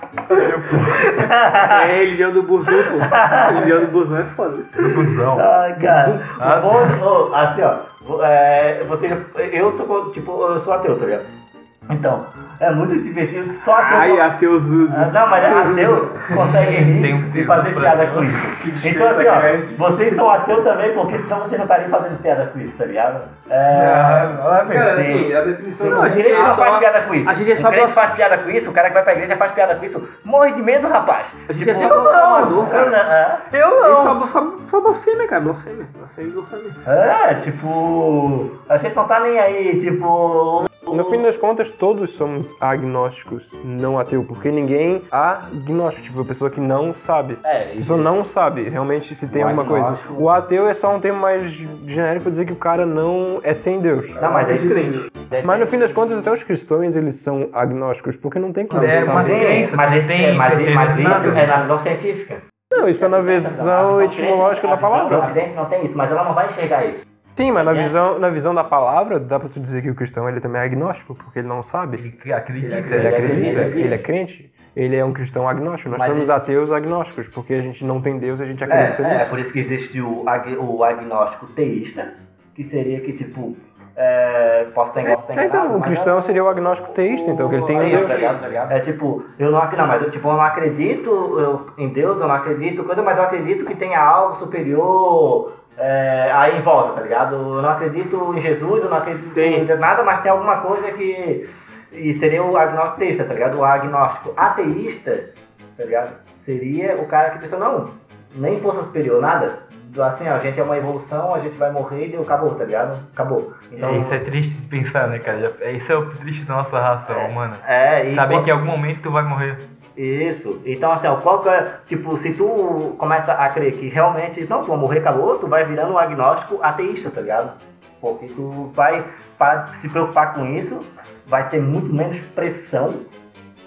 [SPEAKER 3] a religião do Burzum, pô. A religião do Burzum é foda.
[SPEAKER 5] Busão.
[SPEAKER 4] Ai, cara. Vou- ô, assim, ó. é, você, eu sou, tipo, eu sou ateu, tá ligado? Então, é muito divertido que só ateu.
[SPEAKER 3] Ai, ateuzudo.
[SPEAKER 4] Ah, Não, mas ateu consegue rir
[SPEAKER 5] Tem um
[SPEAKER 4] e fazer piada com isso. Então, assim, ó, vocês são ateu também, porque senão vocês não estariam fazendo piada com isso, tá ligado? É.
[SPEAKER 5] Cara,
[SPEAKER 4] assim,
[SPEAKER 5] a definição
[SPEAKER 3] Não, a gente é
[SPEAKER 4] não
[SPEAKER 3] só-
[SPEAKER 4] faz piada com isso.
[SPEAKER 3] a gente é
[SPEAKER 4] o
[SPEAKER 3] só blas-
[SPEAKER 4] faz piada com isso, o cara que vai pra igreja faz piada com isso. Morre de medo, rapaz.
[SPEAKER 3] A gente é só
[SPEAKER 4] eu não,
[SPEAKER 3] blasfemador, cara.
[SPEAKER 4] eu não, é.
[SPEAKER 3] Eu não. Só, só, só blasfêmia, cara. Blasfêmia. Blasfêmia, blasfêmia.
[SPEAKER 4] É, tipo, a gente não tá nem aí, tipo.
[SPEAKER 2] No fim das contas, todos somos agnósticos, não ateu, porque ninguém agnóstico, tipo, a pessoa que não sabe.
[SPEAKER 4] É,
[SPEAKER 2] A pessoa não sabe realmente se tem alguma coisa. O ateu é só um termo mais genérico pra dizer que o cara não é sem Deus.
[SPEAKER 4] Não, mas é
[SPEAKER 3] Descrente.
[SPEAKER 2] Mas no fim das contas, até os cristãos, eles são agnósticos, porque não tem como
[SPEAKER 5] É, mas
[SPEAKER 2] saber.
[SPEAKER 4] Sim, mas, esse,
[SPEAKER 5] tem
[SPEAKER 4] mas, mas isso é na visão científica.
[SPEAKER 2] Não, isso é na visão
[SPEAKER 4] A
[SPEAKER 2] etimológica da
[SPEAKER 4] crente- A
[SPEAKER 2] palavra.
[SPEAKER 4] crente não tem isso, mas ela não vai enxergar isso.
[SPEAKER 2] Sim, mas na
[SPEAKER 4] É.
[SPEAKER 2] visão, na visão da palavra, dá pra tu dizer que o cristão ele também é agnóstico, porque ele não sabe.
[SPEAKER 5] Ele acredita.
[SPEAKER 2] Ele acredita, ele é crente, ele é um cristão agnóstico. Nós
[SPEAKER 4] Mas
[SPEAKER 2] somos
[SPEAKER 4] ele-
[SPEAKER 2] ateus agnósticos, porque a gente não tem Deus e a gente
[SPEAKER 4] É,
[SPEAKER 2] acredita
[SPEAKER 4] é,
[SPEAKER 2] nisso.
[SPEAKER 4] por isso que existe o, ag- o agnóstico teísta, que seria que, tipo, é, posso estar enganado,
[SPEAKER 2] É, então, o
[SPEAKER 4] mas
[SPEAKER 2] cristão
[SPEAKER 4] é o-
[SPEAKER 2] seria o agnóstico teísta, então, que ele tem um
[SPEAKER 4] Teísta,
[SPEAKER 2] Deus.
[SPEAKER 4] tá ligado, tá ligado? É tipo, eu não acredito, não, mas eu, tipo, eu não acredito eu- em Deus, eu não acredito, coisa, mas eu acredito que tenha algo superior é, aí em volta, tá ligado? Eu não acredito em Jesus, eu não acredito em nada, mas tem alguma coisa que. E seria o agnóstico teísta, tá ligado? O agnóstico ateísta, tá ligado? Seria o cara que pensa, não, nem força superior, nada. Assim, ó, a gente é uma evolução, a gente vai morrer e deu, acabou, tá ligado? Acabou. Então,
[SPEAKER 5] Isso é triste de pensar, né, cara? Isso é o triste da nossa raça humana.
[SPEAKER 4] é, e
[SPEAKER 5] Saber
[SPEAKER 4] quando-
[SPEAKER 5] que em algum momento tu vai morrer.
[SPEAKER 4] Isso. Então, assim, ó, qual é, tipo, se tu começa a crer que realmente, não, tu vai morrer, acabou, tu vai virando um agnóstico ateísta, tá ligado? Porque tu vai para se preocupar com isso, vai ter muito menos pressão,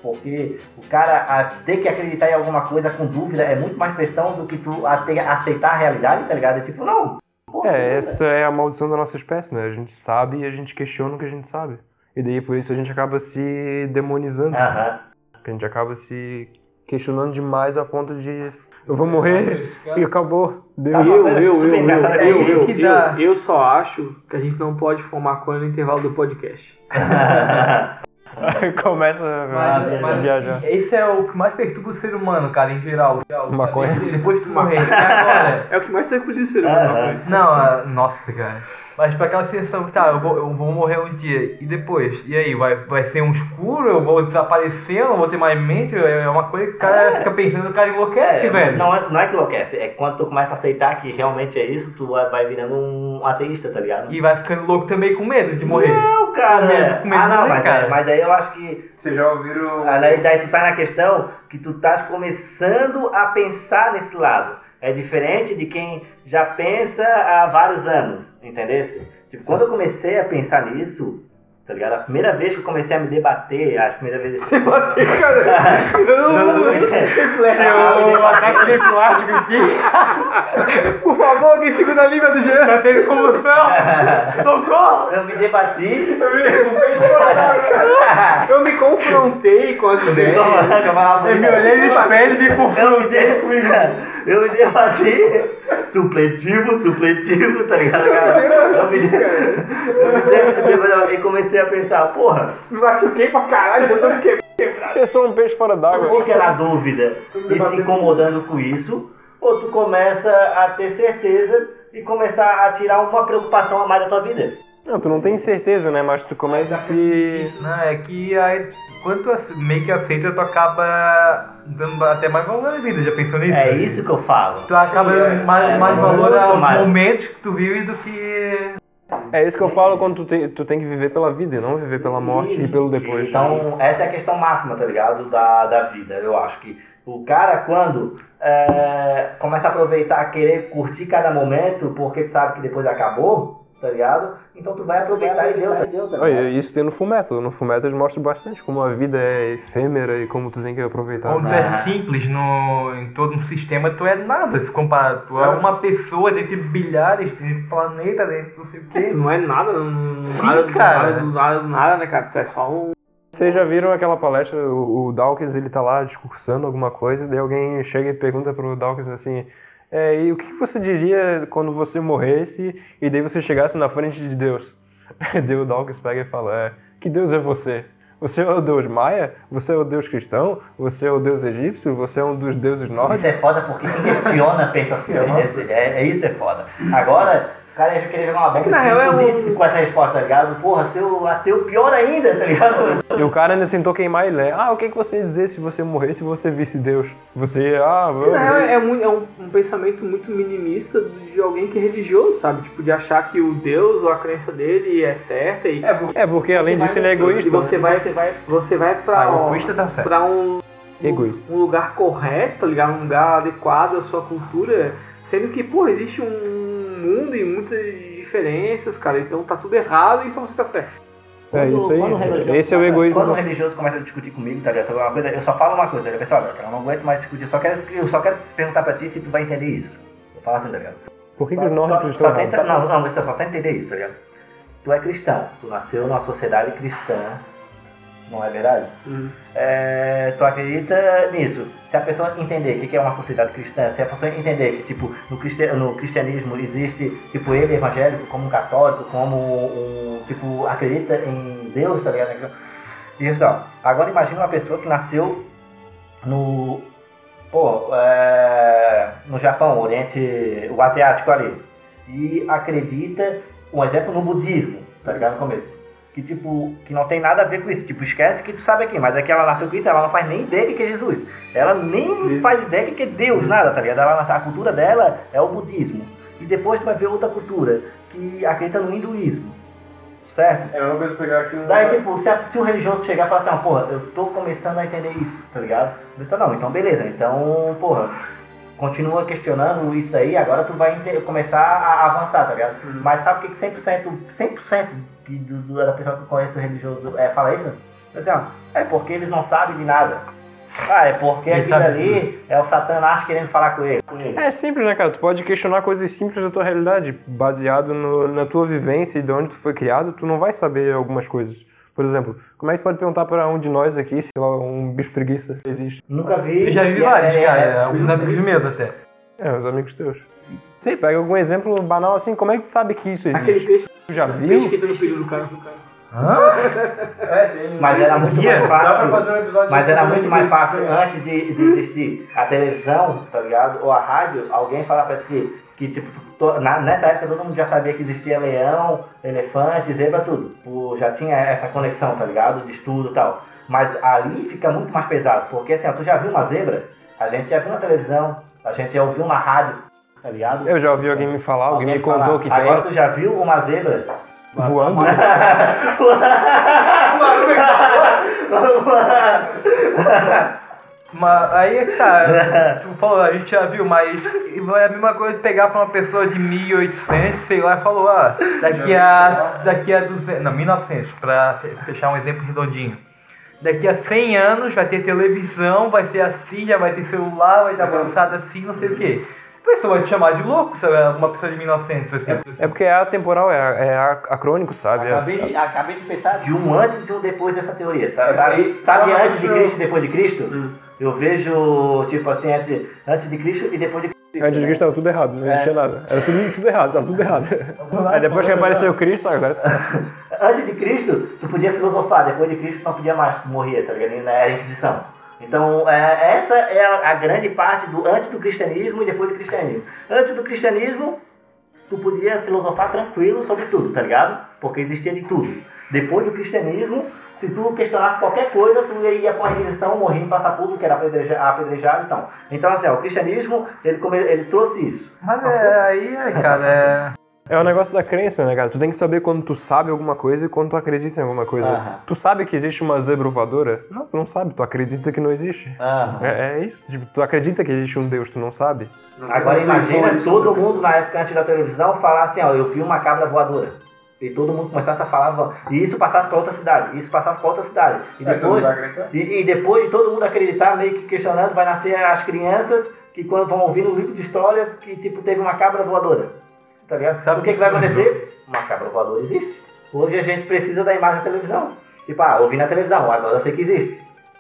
[SPEAKER 4] porque o cara ter que acreditar em alguma coisa com dúvida é muito mais pressão do que tu a ter- aceitar a realidade, tá ligado? É tipo, não. porra,
[SPEAKER 2] É, essa é a maldição da nossa espécie, né? A gente sabe e a gente questiona o que a gente sabe. E daí por isso a gente acaba se demonizando.
[SPEAKER 4] Aham.
[SPEAKER 2] A gente acaba se questionando demais a ponto de eu vou morrer e acabou. Deu.
[SPEAKER 4] Tá,
[SPEAKER 3] Eu,
[SPEAKER 4] é
[SPEAKER 3] eu, eu, eu,
[SPEAKER 4] é
[SPEAKER 3] eu, eu, eu, eu só acho que a gente não pode fumar maconha no intervalo do podcast.
[SPEAKER 2] Começa
[SPEAKER 5] Mas,
[SPEAKER 2] a viajar.
[SPEAKER 5] assim, esse é o que mais perturba o ser humano, cara, em geral.
[SPEAKER 2] Maconha?
[SPEAKER 5] Depois tu morrer. E agora?
[SPEAKER 3] É o que mais tranquiliza o ser humano.
[SPEAKER 4] Aham.
[SPEAKER 3] maconha.
[SPEAKER 5] Não, ah, nossa, cara. Mas tipo aquela sensação que tá, eu vou, eu vou morrer um dia. E depois? E aí? Vai, vai ser um escuro? Eu vou desaparecer? Eu não vou ter mais mente? É uma coisa que o cara
[SPEAKER 4] É.
[SPEAKER 5] fica pensando, o cara enlouquece,
[SPEAKER 4] É,
[SPEAKER 5] velho.
[SPEAKER 4] Não, é, não é que enlouquece, é quando tu começa a aceitar que realmente é isso, tu vai vai virando um ateísta, tá ligado?
[SPEAKER 5] E vai ficando louco também com medo de morrer.
[SPEAKER 4] Não, cara.
[SPEAKER 5] Com medo, com medo
[SPEAKER 4] ah, não,
[SPEAKER 5] também,
[SPEAKER 4] mas,
[SPEAKER 5] cara.
[SPEAKER 4] mas daí eu acho que.
[SPEAKER 2] Vocês já ouviram.
[SPEAKER 4] ah, Daí, daí tu tá na questão que tu estás começando a pensar nesse lado. É diferente de quem já pensa há vários anos, entendeu? Tipo, quando eu comecei a pensar nisso, tá ligado? A primeira vez que eu comecei a me debater, a primeira vez. Você
[SPEAKER 3] Bater, cara. Não,
[SPEAKER 5] Eu vou matar aquele plástico aqui.
[SPEAKER 3] Por favor, alguém segura a língua do Jean.
[SPEAKER 5] Já teve comoção. Socorro!
[SPEAKER 4] Eu me debati.
[SPEAKER 3] Eu me confrontei com as ideias.
[SPEAKER 5] Eu me olhei no espelho e me
[SPEAKER 4] Eu me,
[SPEAKER 5] confrontei.
[SPEAKER 4] Eu me debati. Supletivo, supletivo, tá ligado, cara? Eu me, de... eu me de... e comecei a pensar, porra,
[SPEAKER 3] Me machuquei pra caralho, eu tô me quebrando.
[SPEAKER 2] Eu sou um peixe fora d'água.
[SPEAKER 4] tu fica na dúvida e se incomodando com isso, ou tu começa a ter certeza e começar a tirar uma preocupação a mais da tua vida.
[SPEAKER 2] Não, tu não tem certeza, né? Mas tu começa a se.
[SPEAKER 5] Não, é que aí, quando tu meio que aceita, tu acaba dando até mais valor à vida. Já pensou nisso?
[SPEAKER 4] É isso que eu falo.
[SPEAKER 5] Tu acaba dando mais,
[SPEAKER 4] é,
[SPEAKER 5] mais
[SPEAKER 4] é
[SPEAKER 5] valor aos
[SPEAKER 4] mais.
[SPEAKER 5] momentos que tu vive do que.
[SPEAKER 2] É isso que eu falo quando tu tem, tu tem que viver pela vida e não viver pela morte e pelo depois.
[SPEAKER 4] Então, essa é a questão máxima, tá ligado? Da, da vida. Eu acho que o cara, quando é, começa a aproveitar, querer curtir cada momento, porque tu sabe que depois acabou, tá ligado? Então tu vai aproveitar e deu, tá tá ligado?
[SPEAKER 2] isso tem no Fullmetal. No Fullmetal eles mostram bastante como a vida é efêmera e como tu tem que aproveitar.
[SPEAKER 5] Quando tu é simples no, em todo um sistema, tu é nada. Se comparar, tu é uma pessoa dentro de bilhares, dentro de planeta, dentro de não sei o
[SPEAKER 3] Tu
[SPEAKER 5] quê.
[SPEAKER 3] não é nada, não,
[SPEAKER 5] Sim,
[SPEAKER 3] nada,
[SPEAKER 5] cara.
[SPEAKER 3] nada, nada, nada, né, cara? Tu é só um.
[SPEAKER 2] Vocês já viram aquela palestra, o, o Dawkins ele tá lá discursando alguma coisa, daí alguém chega e pergunta pro Dawkins assim, é, e o que você diria quando você morresse e daí você chegasse na frente de Deus? o Dawkins pega e fala, é, que Deus é você? Você é o Deus maia? Você é o Deus cristão? Você é o Deus egípcio? Você é um dos deuses nórdicos?
[SPEAKER 4] Isso é foda porque quem questiona pensa assim, é, é isso é foda. Agora, cara ia querer jogar uma bomba
[SPEAKER 3] na
[SPEAKER 4] e
[SPEAKER 3] real é um-
[SPEAKER 4] com essa resposta, tá ligado? Porra, seu ateu pior ainda, tá ligado?
[SPEAKER 2] E o cara ainda tentou queimar ele, né? Ah, o que, que você ia dizer se você morresse e você visse Deus? Você, ah,
[SPEAKER 3] Na real, é, muito, é um, um pensamento muito minimista de alguém que é religioso, sabe? Tipo, de achar que o Deus ou a crença dele é certa e.
[SPEAKER 2] É porque além disso ele é
[SPEAKER 3] E
[SPEAKER 2] egoísta.
[SPEAKER 3] você vai, você vai, você vai pra,
[SPEAKER 5] Ah,
[SPEAKER 3] um-
[SPEAKER 5] egoísta tá
[SPEAKER 3] pra um,
[SPEAKER 2] Egoísta.
[SPEAKER 3] um lugar correto, tá ligado? Um lugar adequado à sua cultura, sendo que, pô, existe um mundo e muitas diferenças, cara. Então tá tudo errado e só você tá certo.
[SPEAKER 2] É isso
[SPEAKER 4] Quando o
[SPEAKER 2] aí.
[SPEAKER 4] religioso
[SPEAKER 2] Esse é o egoísmo.
[SPEAKER 4] Quando o religioso começa a discutir comigo, tá ligado? Sobre uma coisa, eu só falo uma coisa, eu penso, olha, cara, eu não aguento mais discutir, eu só quero, eu só quero perguntar pra ti se tu vai entender isso. Eu falo assim, tá ligado?
[SPEAKER 2] Por que, que os nórdicos estão errados?
[SPEAKER 4] não, não, você só tenta entender isso, tá ligado? Tu é cristão, tu nasceu numa sociedade cristã, não é verdade? É, tu acredita nisso. Se a pessoa entender o que é uma sociedade cristã, se a pessoa entender que tipo, no, cristi- no cristianismo existe tipo ele evangélico como um católico, como um tipo, acredita em Deus, tá ligado? Isso não. Agora imagina uma pessoa que nasceu no. Pô, é, no Japão, Oriente, o asiático ali. E acredita, um exemplo no budismo, tá ligado? No começo. Que tipo, que não tem nada a ver com isso. Tipo, esquece que tu sabe aqui, mas é que ela nasceu com isso, ela não faz nem ideia do que é Jesus. Ela nem faz ideia do que é Deus, nada, tá ligado? Ela, a cultura dela é o budismo. E depois tu vai ver outra cultura que acredita no hinduísmo. Certo?
[SPEAKER 2] É a mesma coisa pegar aqui.
[SPEAKER 4] Daí, tipo, se, a- se o religioso chegar e falar assim, ah, porra, eu tô começando a entender isso, tá ligado? Pessoa, não, então beleza, então, porra, continua questionando isso aí, agora tu vai começar a avançar, tá ligado? Mas sabe o que que 100%, 100% que do, do, da pessoa que conhece o religioso é, fala isso? Assim, ó, é porque eles não sabem de nada. Ah, é porque
[SPEAKER 5] Ele
[SPEAKER 4] aquilo ali é o Satanás querendo falar com ele. Com ele.
[SPEAKER 2] É simples, né, cara? Tu pode questionar coisas simples da tua realidade, baseado no- na tua vivência e de onde tu foi criado, tu não vai saber algumas coisas. Por exemplo, como é que tu pode perguntar pra um de nós aqui se lá um bicho preguiça existe?
[SPEAKER 4] Nunca vi.
[SPEAKER 5] Eu já vi
[SPEAKER 4] é-
[SPEAKER 5] vários,
[SPEAKER 4] é-
[SPEAKER 5] cara.
[SPEAKER 4] é-
[SPEAKER 5] Alguns amigos meus até.
[SPEAKER 2] É, os amigos teus. Sei, pega algum exemplo banal assim, como é que tu sabe que isso
[SPEAKER 3] Aquele
[SPEAKER 2] existe?
[SPEAKER 3] peixe,
[SPEAKER 2] Tu já
[SPEAKER 3] peixe
[SPEAKER 2] viu?
[SPEAKER 3] que entra no período do cara.
[SPEAKER 4] Mas era muito mais fácil.
[SPEAKER 2] um episódio
[SPEAKER 4] Mas era muito mais fácil
[SPEAKER 2] né?
[SPEAKER 4] antes de, de existir a televisão, tá ligado? Ou a rádio, alguém falar pra ti que, tipo, to- na, nessa época todo mundo já sabia que existia leão, elefante, zebra, tudo. O, já tinha essa conexão, tá ligado? De estudo e tal. Mas ali fica muito mais pesado, porque assim, ó, tu já viu uma zebra? A gente já viu na televisão, a gente já ouviu na rádio, tá ligado?
[SPEAKER 2] Eu já ouvi alguém me falar, alguém me
[SPEAKER 4] falar.
[SPEAKER 2] contou que
[SPEAKER 4] Agora
[SPEAKER 2] tem
[SPEAKER 4] tu já viu uma zebra?
[SPEAKER 2] Voando.
[SPEAKER 5] Mas aí é que tá, tu falou, a gente já viu, mas é a mesma coisa pegar pra uma pessoa de 1800, sei lá, e falou, ah, daqui a, daqui a 200, não, 1900, pra fechar um exemplo redondinho. Daqui a 100 anos vai ter televisão, vai ser assim, já vai ter celular, vai estar avançado assim, não sei o quê. Pessoa vai te chamar de louco, sabe? Uma pessoa de 1900, assim.
[SPEAKER 2] É porque é atemporal, é, é acrônico, sabe? É-
[SPEAKER 4] Acabei de, acabei de pensar de um antes e um depois dessa teoria. tá? Sabe, sabe antes de Cristo e depois de Cristo? Eu vejo, tipo assim, antes, antes de Cristo e depois de Cristo.
[SPEAKER 2] Antes de Cristo tava tudo errado, não existia nada. Era tudo, tudo errado, tava tudo errado. Aí depois que apareceu Cristo, agora tá.
[SPEAKER 4] Antes de Cristo, tu podia filosofar, depois de Cristo tu não podia mais, tu morria, tá ligado? Na era Inquisição. Então, é, essa é a, a grande parte do antes do cristianismo e depois do cristianismo. Antes do cristianismo, tu podia filosofar tranquilo sobre tudo, tá ligado? Porque existia de tudo. Depois do cristianismo, se tu questionasse qualquer coisa, tu ia com a Inquisição, morrer em passar público, que era apedreja- apedrejado então. Então, assim, ó, o cristianismo, ele, ele trouxe isso.
[SPEAKER 5] Mas é, aí, é, cara, é...
[SPEAKER 2] É o negócio da crença, né, cara? Tu tem que saber quando tu sabe alguma coisa e quando tu acredita em alguma coisa.
[SPEAKER 4] Aham.
[SPEAKER 2] Tu sabe que existe uma zebra voadora? Não, tu não sabe, tu acredita que não existe.
[SPEAKER 4] Aham.
[SPEAKER 2] É, é isso, tipo, tu acredita que existe um Deus, tu não sabe.
[SPEAKER 4] Agora imagina todo mundo na época antes da televisão falar assim, ó, eu vi uma cabra voadora. E todo mundo começasse a falar, e isso passasse para outra cidade, isso passasse para outra cidade. E depois, e, e depois de todo mundo acreditar, meio que questionando, vai nascer as crianças que quando vão ouvir no livro de histórias que tipo teve uma cabra voadora. Tá ligado? Sabe o que, que vai acontecer? Uma cabra voadora existe. Hoje a gente precisa da imagem da televisão. Tipo, ah, ouvi na televisão, agora eu sei que existe.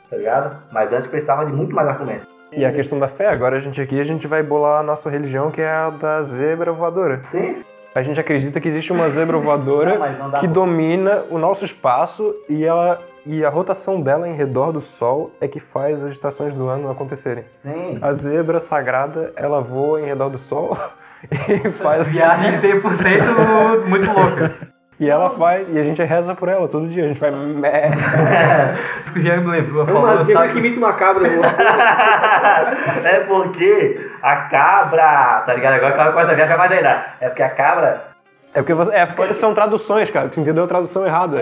[SPEAKER 4] Tá ligado? Mas antes precisava de muito mais argumentos.
[SPEAKER 2] E a questão da fé, agora a gente aqui, a gente vai bolar a nossa religião, que é a da zebra voadora.
[SPEAKER 4] Sim?
[SPEAKER 2] A gente acredita que existe uma zebra voadora
[SPEAKER 4] Não, não
[SPEAKER 2] que
[SPEAKER 4] pra-
[SPEAKER 2] domina o nosso espaço e ela e a rotação dela em redor do Sol é que faz as estações do ano acontecerem.
[SPEAKER 4] Sim.
[SPEAKER 2] A zebra sagrada, ela voa em redor do Sol e faz
[SPEAKER 5] Viagem 100% muito louca.
[SPEAKER 2] e ela faz e a gente reza por ela todo dia. A gente vai mé.
[SPEAKER 5] O Jean me lembrou,
[SPEAKER 3] É uma
[SPEAKER 5] falou,
[SPEAKER 3] zebra
[SPEAKER 5] sabe?
[SPEAKER 3] que imita uma cabra.
[SPEAKER 4] é porque a cabra, tá ligado? Agora aquela coisa viaja mais ainda. É porque a cabra.
[SPEAKER 2] É porque você, é porque são traduções, cara. Tu entendeu a tradução errada?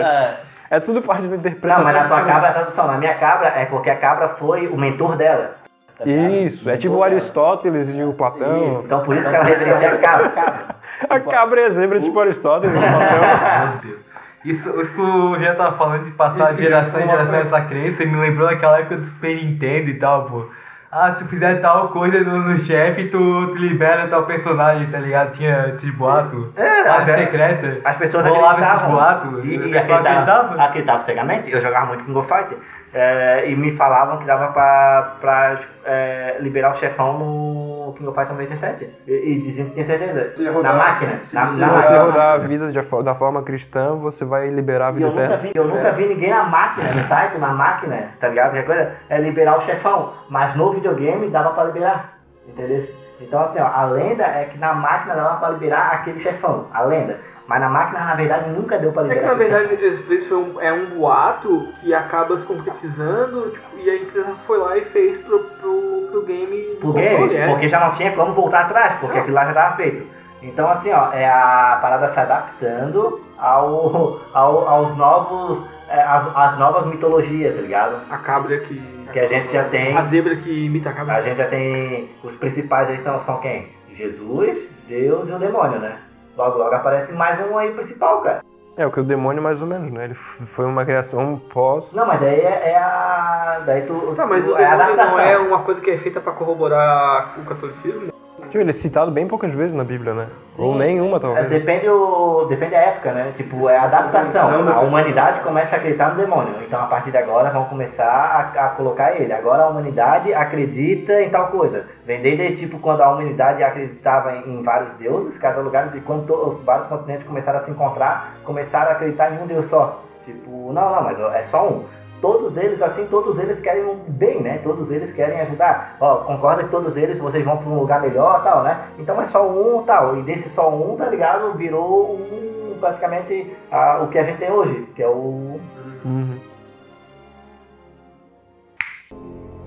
[SPEAKER 2] É, tudo parte da interpretação.
[SPEAKER 4] Não, mas na sua cabra é a tradução. Na minha cabra é porque a cabra foi o mentor dela. Tá?
[SPEAKER 2] Isso, é tipo o. Aristóteles e o Platão.
[SPEAKER 4] Isso, Então por isso que ela referencia a cabra. cabra.
[SPEAKER 2] A cabra é a zebra tipo Aristóteles e o Platão.
[SPEAKER 5] Meu Deus. Isso, isso que o Jean tava falando de passar
[SPEAKER 3] Isso,
[SPEAKER 5] de geração em geração essa crença, me lembrou daquela época do Super Nintendo e tal, pô. ah, se tu fizer tal coisa no, no chefe, tu, tu libera tal personagem, tá ligado? Tinha esse boato.
[SPEAKER 4] É,
[SPEAKER 5] a
[SPEAKER 4] até-
[SPEAKER 5] secreta.
[SPEAKER 4] As pessoas
[SPEAKER 5] rolava esses
[SPEAKER 4] acreditavam.
[SPEAKER 5] boatos.
[SPEAKER 4] E, e acreditavam,
[SPEAKER 5] acreditava.
[SPEAKER 4] acreditavam cegamente. Eu jogava muito com Go Fighter. É, e me falavam que dava pra, pra é, liberar o chefão no King of Fighters 97. E, e diziam que tinha certeza.
[SPEAKER 2] Se
[SPEAKER 4] Na máquina.
[SPEAKER 2] Se,
[SPEAKER 4] na,
[SPEAKER 2] se
[SPEAKER 4] na
[SPEAKER 2] você
[SPEAKER 4] máquina.
[SPEAKER 2] rodar a vida de da forma cristã, você vai liberar a
[SPEAKER 4] E
[SPEAKER 2] vida
[SPEAKER 4] eu nunca,
[SPEAKER 2] eterna.
[SPEAKER 4] vi, eu nunca vi ninguém na máquina, no site, na máquina, tá ligado? Qualquer coisa é liberar o chefão. Mas no videogame dava pra liberar, entendeu? Então assim, ó, a lenda é que na máquina dava pra liberar aquele chefão, a lenda. Mas na máquina, na verdade, nunca deu pra
[SPEAKER 3] É que
[SPEAKER 4] liberar.
[SPEAKER 3] na verdade vezes foi um, é um boato que acaba se concretizando tipo, e a empresa foi lá e fez pro, pro, pro game
[SPEAKER 4] pro game,
[SPEAKER 3] é.
[SPEAKER 4] porque já não tinha como voltar atrás, porque aquilo lá já estava feito. Então assim, ó, é a parada se adaptando ao, ao- aos novos, é, às, às novas mitologias, tá ligado?
[SPEAKER 3] A cabra que.
[SPEAKER 4] Que a gente já tem.
[SPEAKER 3] A zebra que imita a cabra.
[SPEAKER 4] A gente já tem os principais aí são, são quem? Jesus, Deus e o demônio, né? Logo, logo aparece mais um aí principal, cara.
[SPEAKER 2] É, o que o demônio mais ou menos, né? Ele foi uma criação pós.
[SPEAKER 4] Não, mas daí é, é a. Daí tu.
[SPEAKER 3] Tá, mas
[SPEAKER 4] tu-
[SPEAKER 3] o
[SPEAKER 4] é a adaptação.
[SPEAKER 3] não é uma coisa que é feita pra corroborar o catolicismo?
[SPEAKER 2] Tipo, ele é citado bem poucas vezes na Bíblia, né? Ou nenhuma,
[SPEAKER 4] É,
[SPEAKER 2] talvez.
[SPEAKER 4] depende, o, depende da época, né? Tipo, é a adaptação. A humanidade começa a acreditar no demônio. Então, a partir de agora, vão começar a, a colocar ele. Agora, a humanidade acredita em tal coisa. Vem desde, tipo, quando a humanidade acreditava em, em vários deuses, cada lugar, e quando to- vários continentes começaram a se encontrar, começaram a acreditar em um deus só. Tipo, não, não, mas é só um. Todos eles, assim, todos eles querem um bem, né? Todos eles querem ajudar. Ó, concorda que todos eles, vocês vão para um lugar melhor, tal, né? Então é só um, tal. E desse só um, tá ligado? Virou um, praticamente ah, o que a gente tem hoje, que é o...
[SPEAKER 2] Uhum.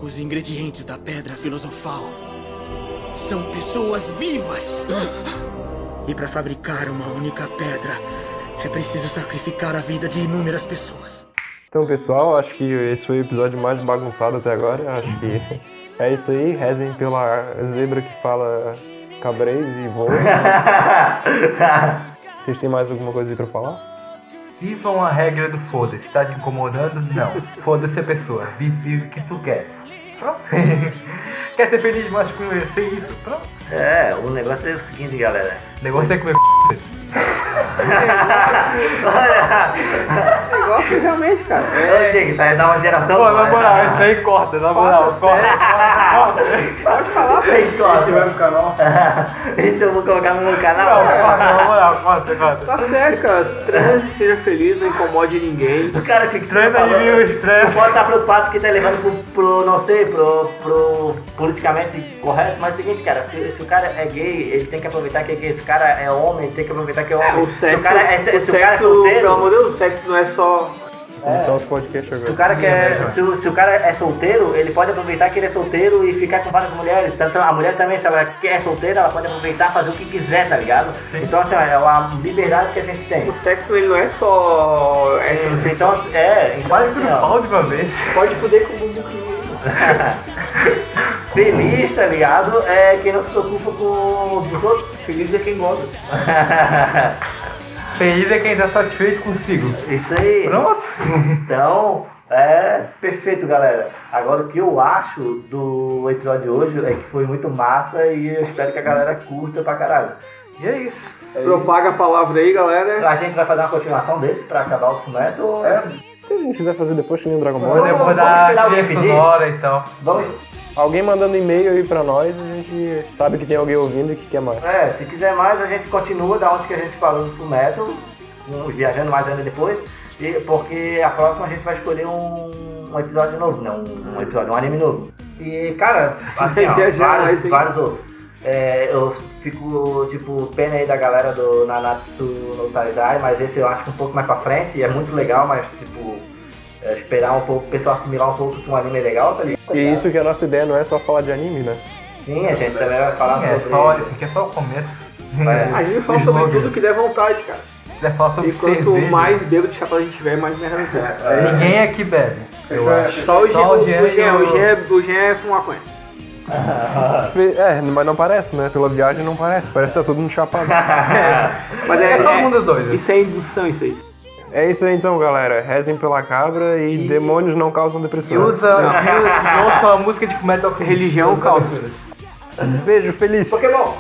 [SPEAKER 6] Os ingredientes da pedra filosofal são pessoas vivas. E para fabricar uma única pedra, é preciso sacrificar a vida de inúmeras pessoas.
[SPEAKER 2] Então, pessoal, acho que esse foi o episódio mais bagunçado até agora. Acho que é isso aí. Rezem pela zebra que fala cabrez e voa. Vocês têm mais alguma coisa aí pra falar?
[SPEAKER 5] Vivam a regra do foda-se. Tá te incomodando? Não. Foda-se a pessoa. Vive o que tu quer. Pronto. quer ser feliz, mas com isso? Pronto.
[SPEAKER 4] É, o negócio é o seguinte, galera.
[SPEAKER 5] O negócio é comer
[SPEAKER 3] O negócio realmente, cara.
[SPEAKER 4] É, Diego, tá dá uma geração...
[SPEAKER 5] Pô, na moral, isso aí corta, na moral. Corta, corta,
[SPEAKER 3] Pode falar, pô.
[SPEAKER 4] Ei, corta.
[SPEAKER 2] no canal.
[SPEAKER 4] Isso eu vou colocar no meu canal.
[SPEAKER 5] Corta, na moral, corta, corta.
[SPEAKER 3] Tá certo, cara. Transe, seja feliz, não incomode ninguém.
[SPEAKER 4] O cara fica
[SPEAKER 5] Transa de mil estranhos.
[SPEAKER 4] Não pode estar preocupado que tá levando pro, pro, não sei, pro, pro politicamente correto, mas é o seguinte, cara, se, se o cara é gay, ele tem que aproveitar que é gay. Se o cara é homem, ele tem que aproveitar que é homem.
[SPEAKER 3] É, o
[SPEAKER 4] se
[SPEAKER 3] sexo,
[SPEAKER 4] o cara é,
[SPEAKER 3] o
[SPEAKER 4] se o cara é solteiro,
[SPEAKER 3] pelo amor de Deus, o sexo não é só...
[SPEAKER 2] Começar os podcasts
[SPEAKER 4] se o
[SPEAKER 2] agora.
[SPEAKER 4] cara quer, se, o- se o cara é solteiro, ele pode aproveitar que ele é solteiro e ficar com várias mulheres. Tanto a mulher também, se ela quer solteira, ela pode aproveitar e fazer o que quiser, tá ligado? Então, assim, é uma liberdade que a gente tem.
[SPEAKER 3] O sexo ele não é só... É,
[SPEAKER 4] Então, é, então,
[SPEAKER 5] Quase
[SPEAKER 4] assim,
[SPEAKER 5] tudo
[SPEAKER 4] ó,
[SPEAKER 5] pau de uma vez.
[SPEAKER 3] pode poder com o bumbum que
[SPEAKER 4] Feliz, tá ligado? É quem não se preocupa com os outros. Feliz é quem gosta.
[SPEAKER 5] Feliz é quem tá satisfeito consigo.
[SPEAKER 4] Isso aí.
[SPEAKER 5] Pronto.
[SPEAKER 4] Então, é perfeito, galera. Agora, o que eu acho do episódio de hoje é que foi muito massa e eu espero que a galera curta pra caralho.
[SPEAKER 3] E é isso. Propaga a palavra aí, galera.
[SPEAKER 4] A gente vai fazer uma continuação desse pra acabar o fumeto. É.
[SPEAKER 2] Se a gente quiser fazer depois, nem o Dragon Ball.
[SPEAKER 5] Vou
[SPEAKER 4] Vamos-
[SPEAKER 5] depois
[SPEAKER 4] vamos
[SPEAKER 5] da
[SPEAKER 4] esperar alguém
[SPEAKER 5] trilha
[SPEAKER 4] pedir?
[SPEAKER 5] sonora e tal.
[SPEAKER 4] Vamos.
[SPEAKER 2] Alguém mandando e-mail aí pra nós, a gente sabe que tem alguém ouvindo e que quer mais.
[SPEAKER 4] É, se quiser mais, a gente continua da onde que a gente parou no um, viajando mais ainda depois. E, porque a próxima a gente vai escolher um, um episódio novo, não, um episódio, um anime novo. E, cara, assim, ó, vários, vários outros. É, eu fico, tipo, pena aí da galera do Nanatsu no Taizai, mas esse eu acho que um pouco mais pra frente, e é muito legal, mas, tipo, é, esperar um pouco, o pessoal assimilar um pouco que um anime é legal, tá ligado?
[SPEAKER 2] E isso que a nossa ideia não é só falar de anime, né?
[SPEAKER 4] Sim, a gente também vai falar
[SPEAKER 5] É
[SPEAKER 4] sobre...
[SPEAKER 5] só, isso aqui é só o começo.
[SPEAKER 4] É.
[SPEAKER 3] A gente fala sobre tudo que der vontade, cara.
[SPEAKER 5] Falar sobre
[SPEAKER 3] E quanto
[SPEAKER 5] cerveja,
[SPEAKER 3] mais bêbado de chapéu a gente tiver, mais merda vai ser.
[SPEAKER 5] Ninguém aqui bebe, eu acho.
[SPEAKER 3] Só o Jean,
[SPEAKER 5] Só
[SPEAKER 3] o
[SPEAKER 5] o Jean
[SPEAKER 3] Jean,
[SPEAKER 5] e
[SPEAKER 3] o
[SPEAKER 5] o-
[SPEAKER 3] Jean, o Jean é maconha.
[SPEAKER 2] É, mas não parece, né? Pela viagem não parece. Parece que tá todo mundo chapado.
[SPEAKER 3] Mas é,
[SPEAKER 5] É todo
[SPEAKER 3] é-
[SPEAKER 5] mundo doido.
[SPEAKER 3] Isso é indução, isso aí.
[SPEAKER 2] É isso aí então, galera. Rezem pela cabra e
[SPEAKER 5] Sim.
[SPEAKER 2] demônios não causam
[SPEAKER 5] E
[SPEAKER 2] depressão.
[SPEAKER 5] usa, usa a música de Metal Religião, calça.
[SPEAKER 2] Beijo, feliz.
[SPEAKER 5] Pokémon!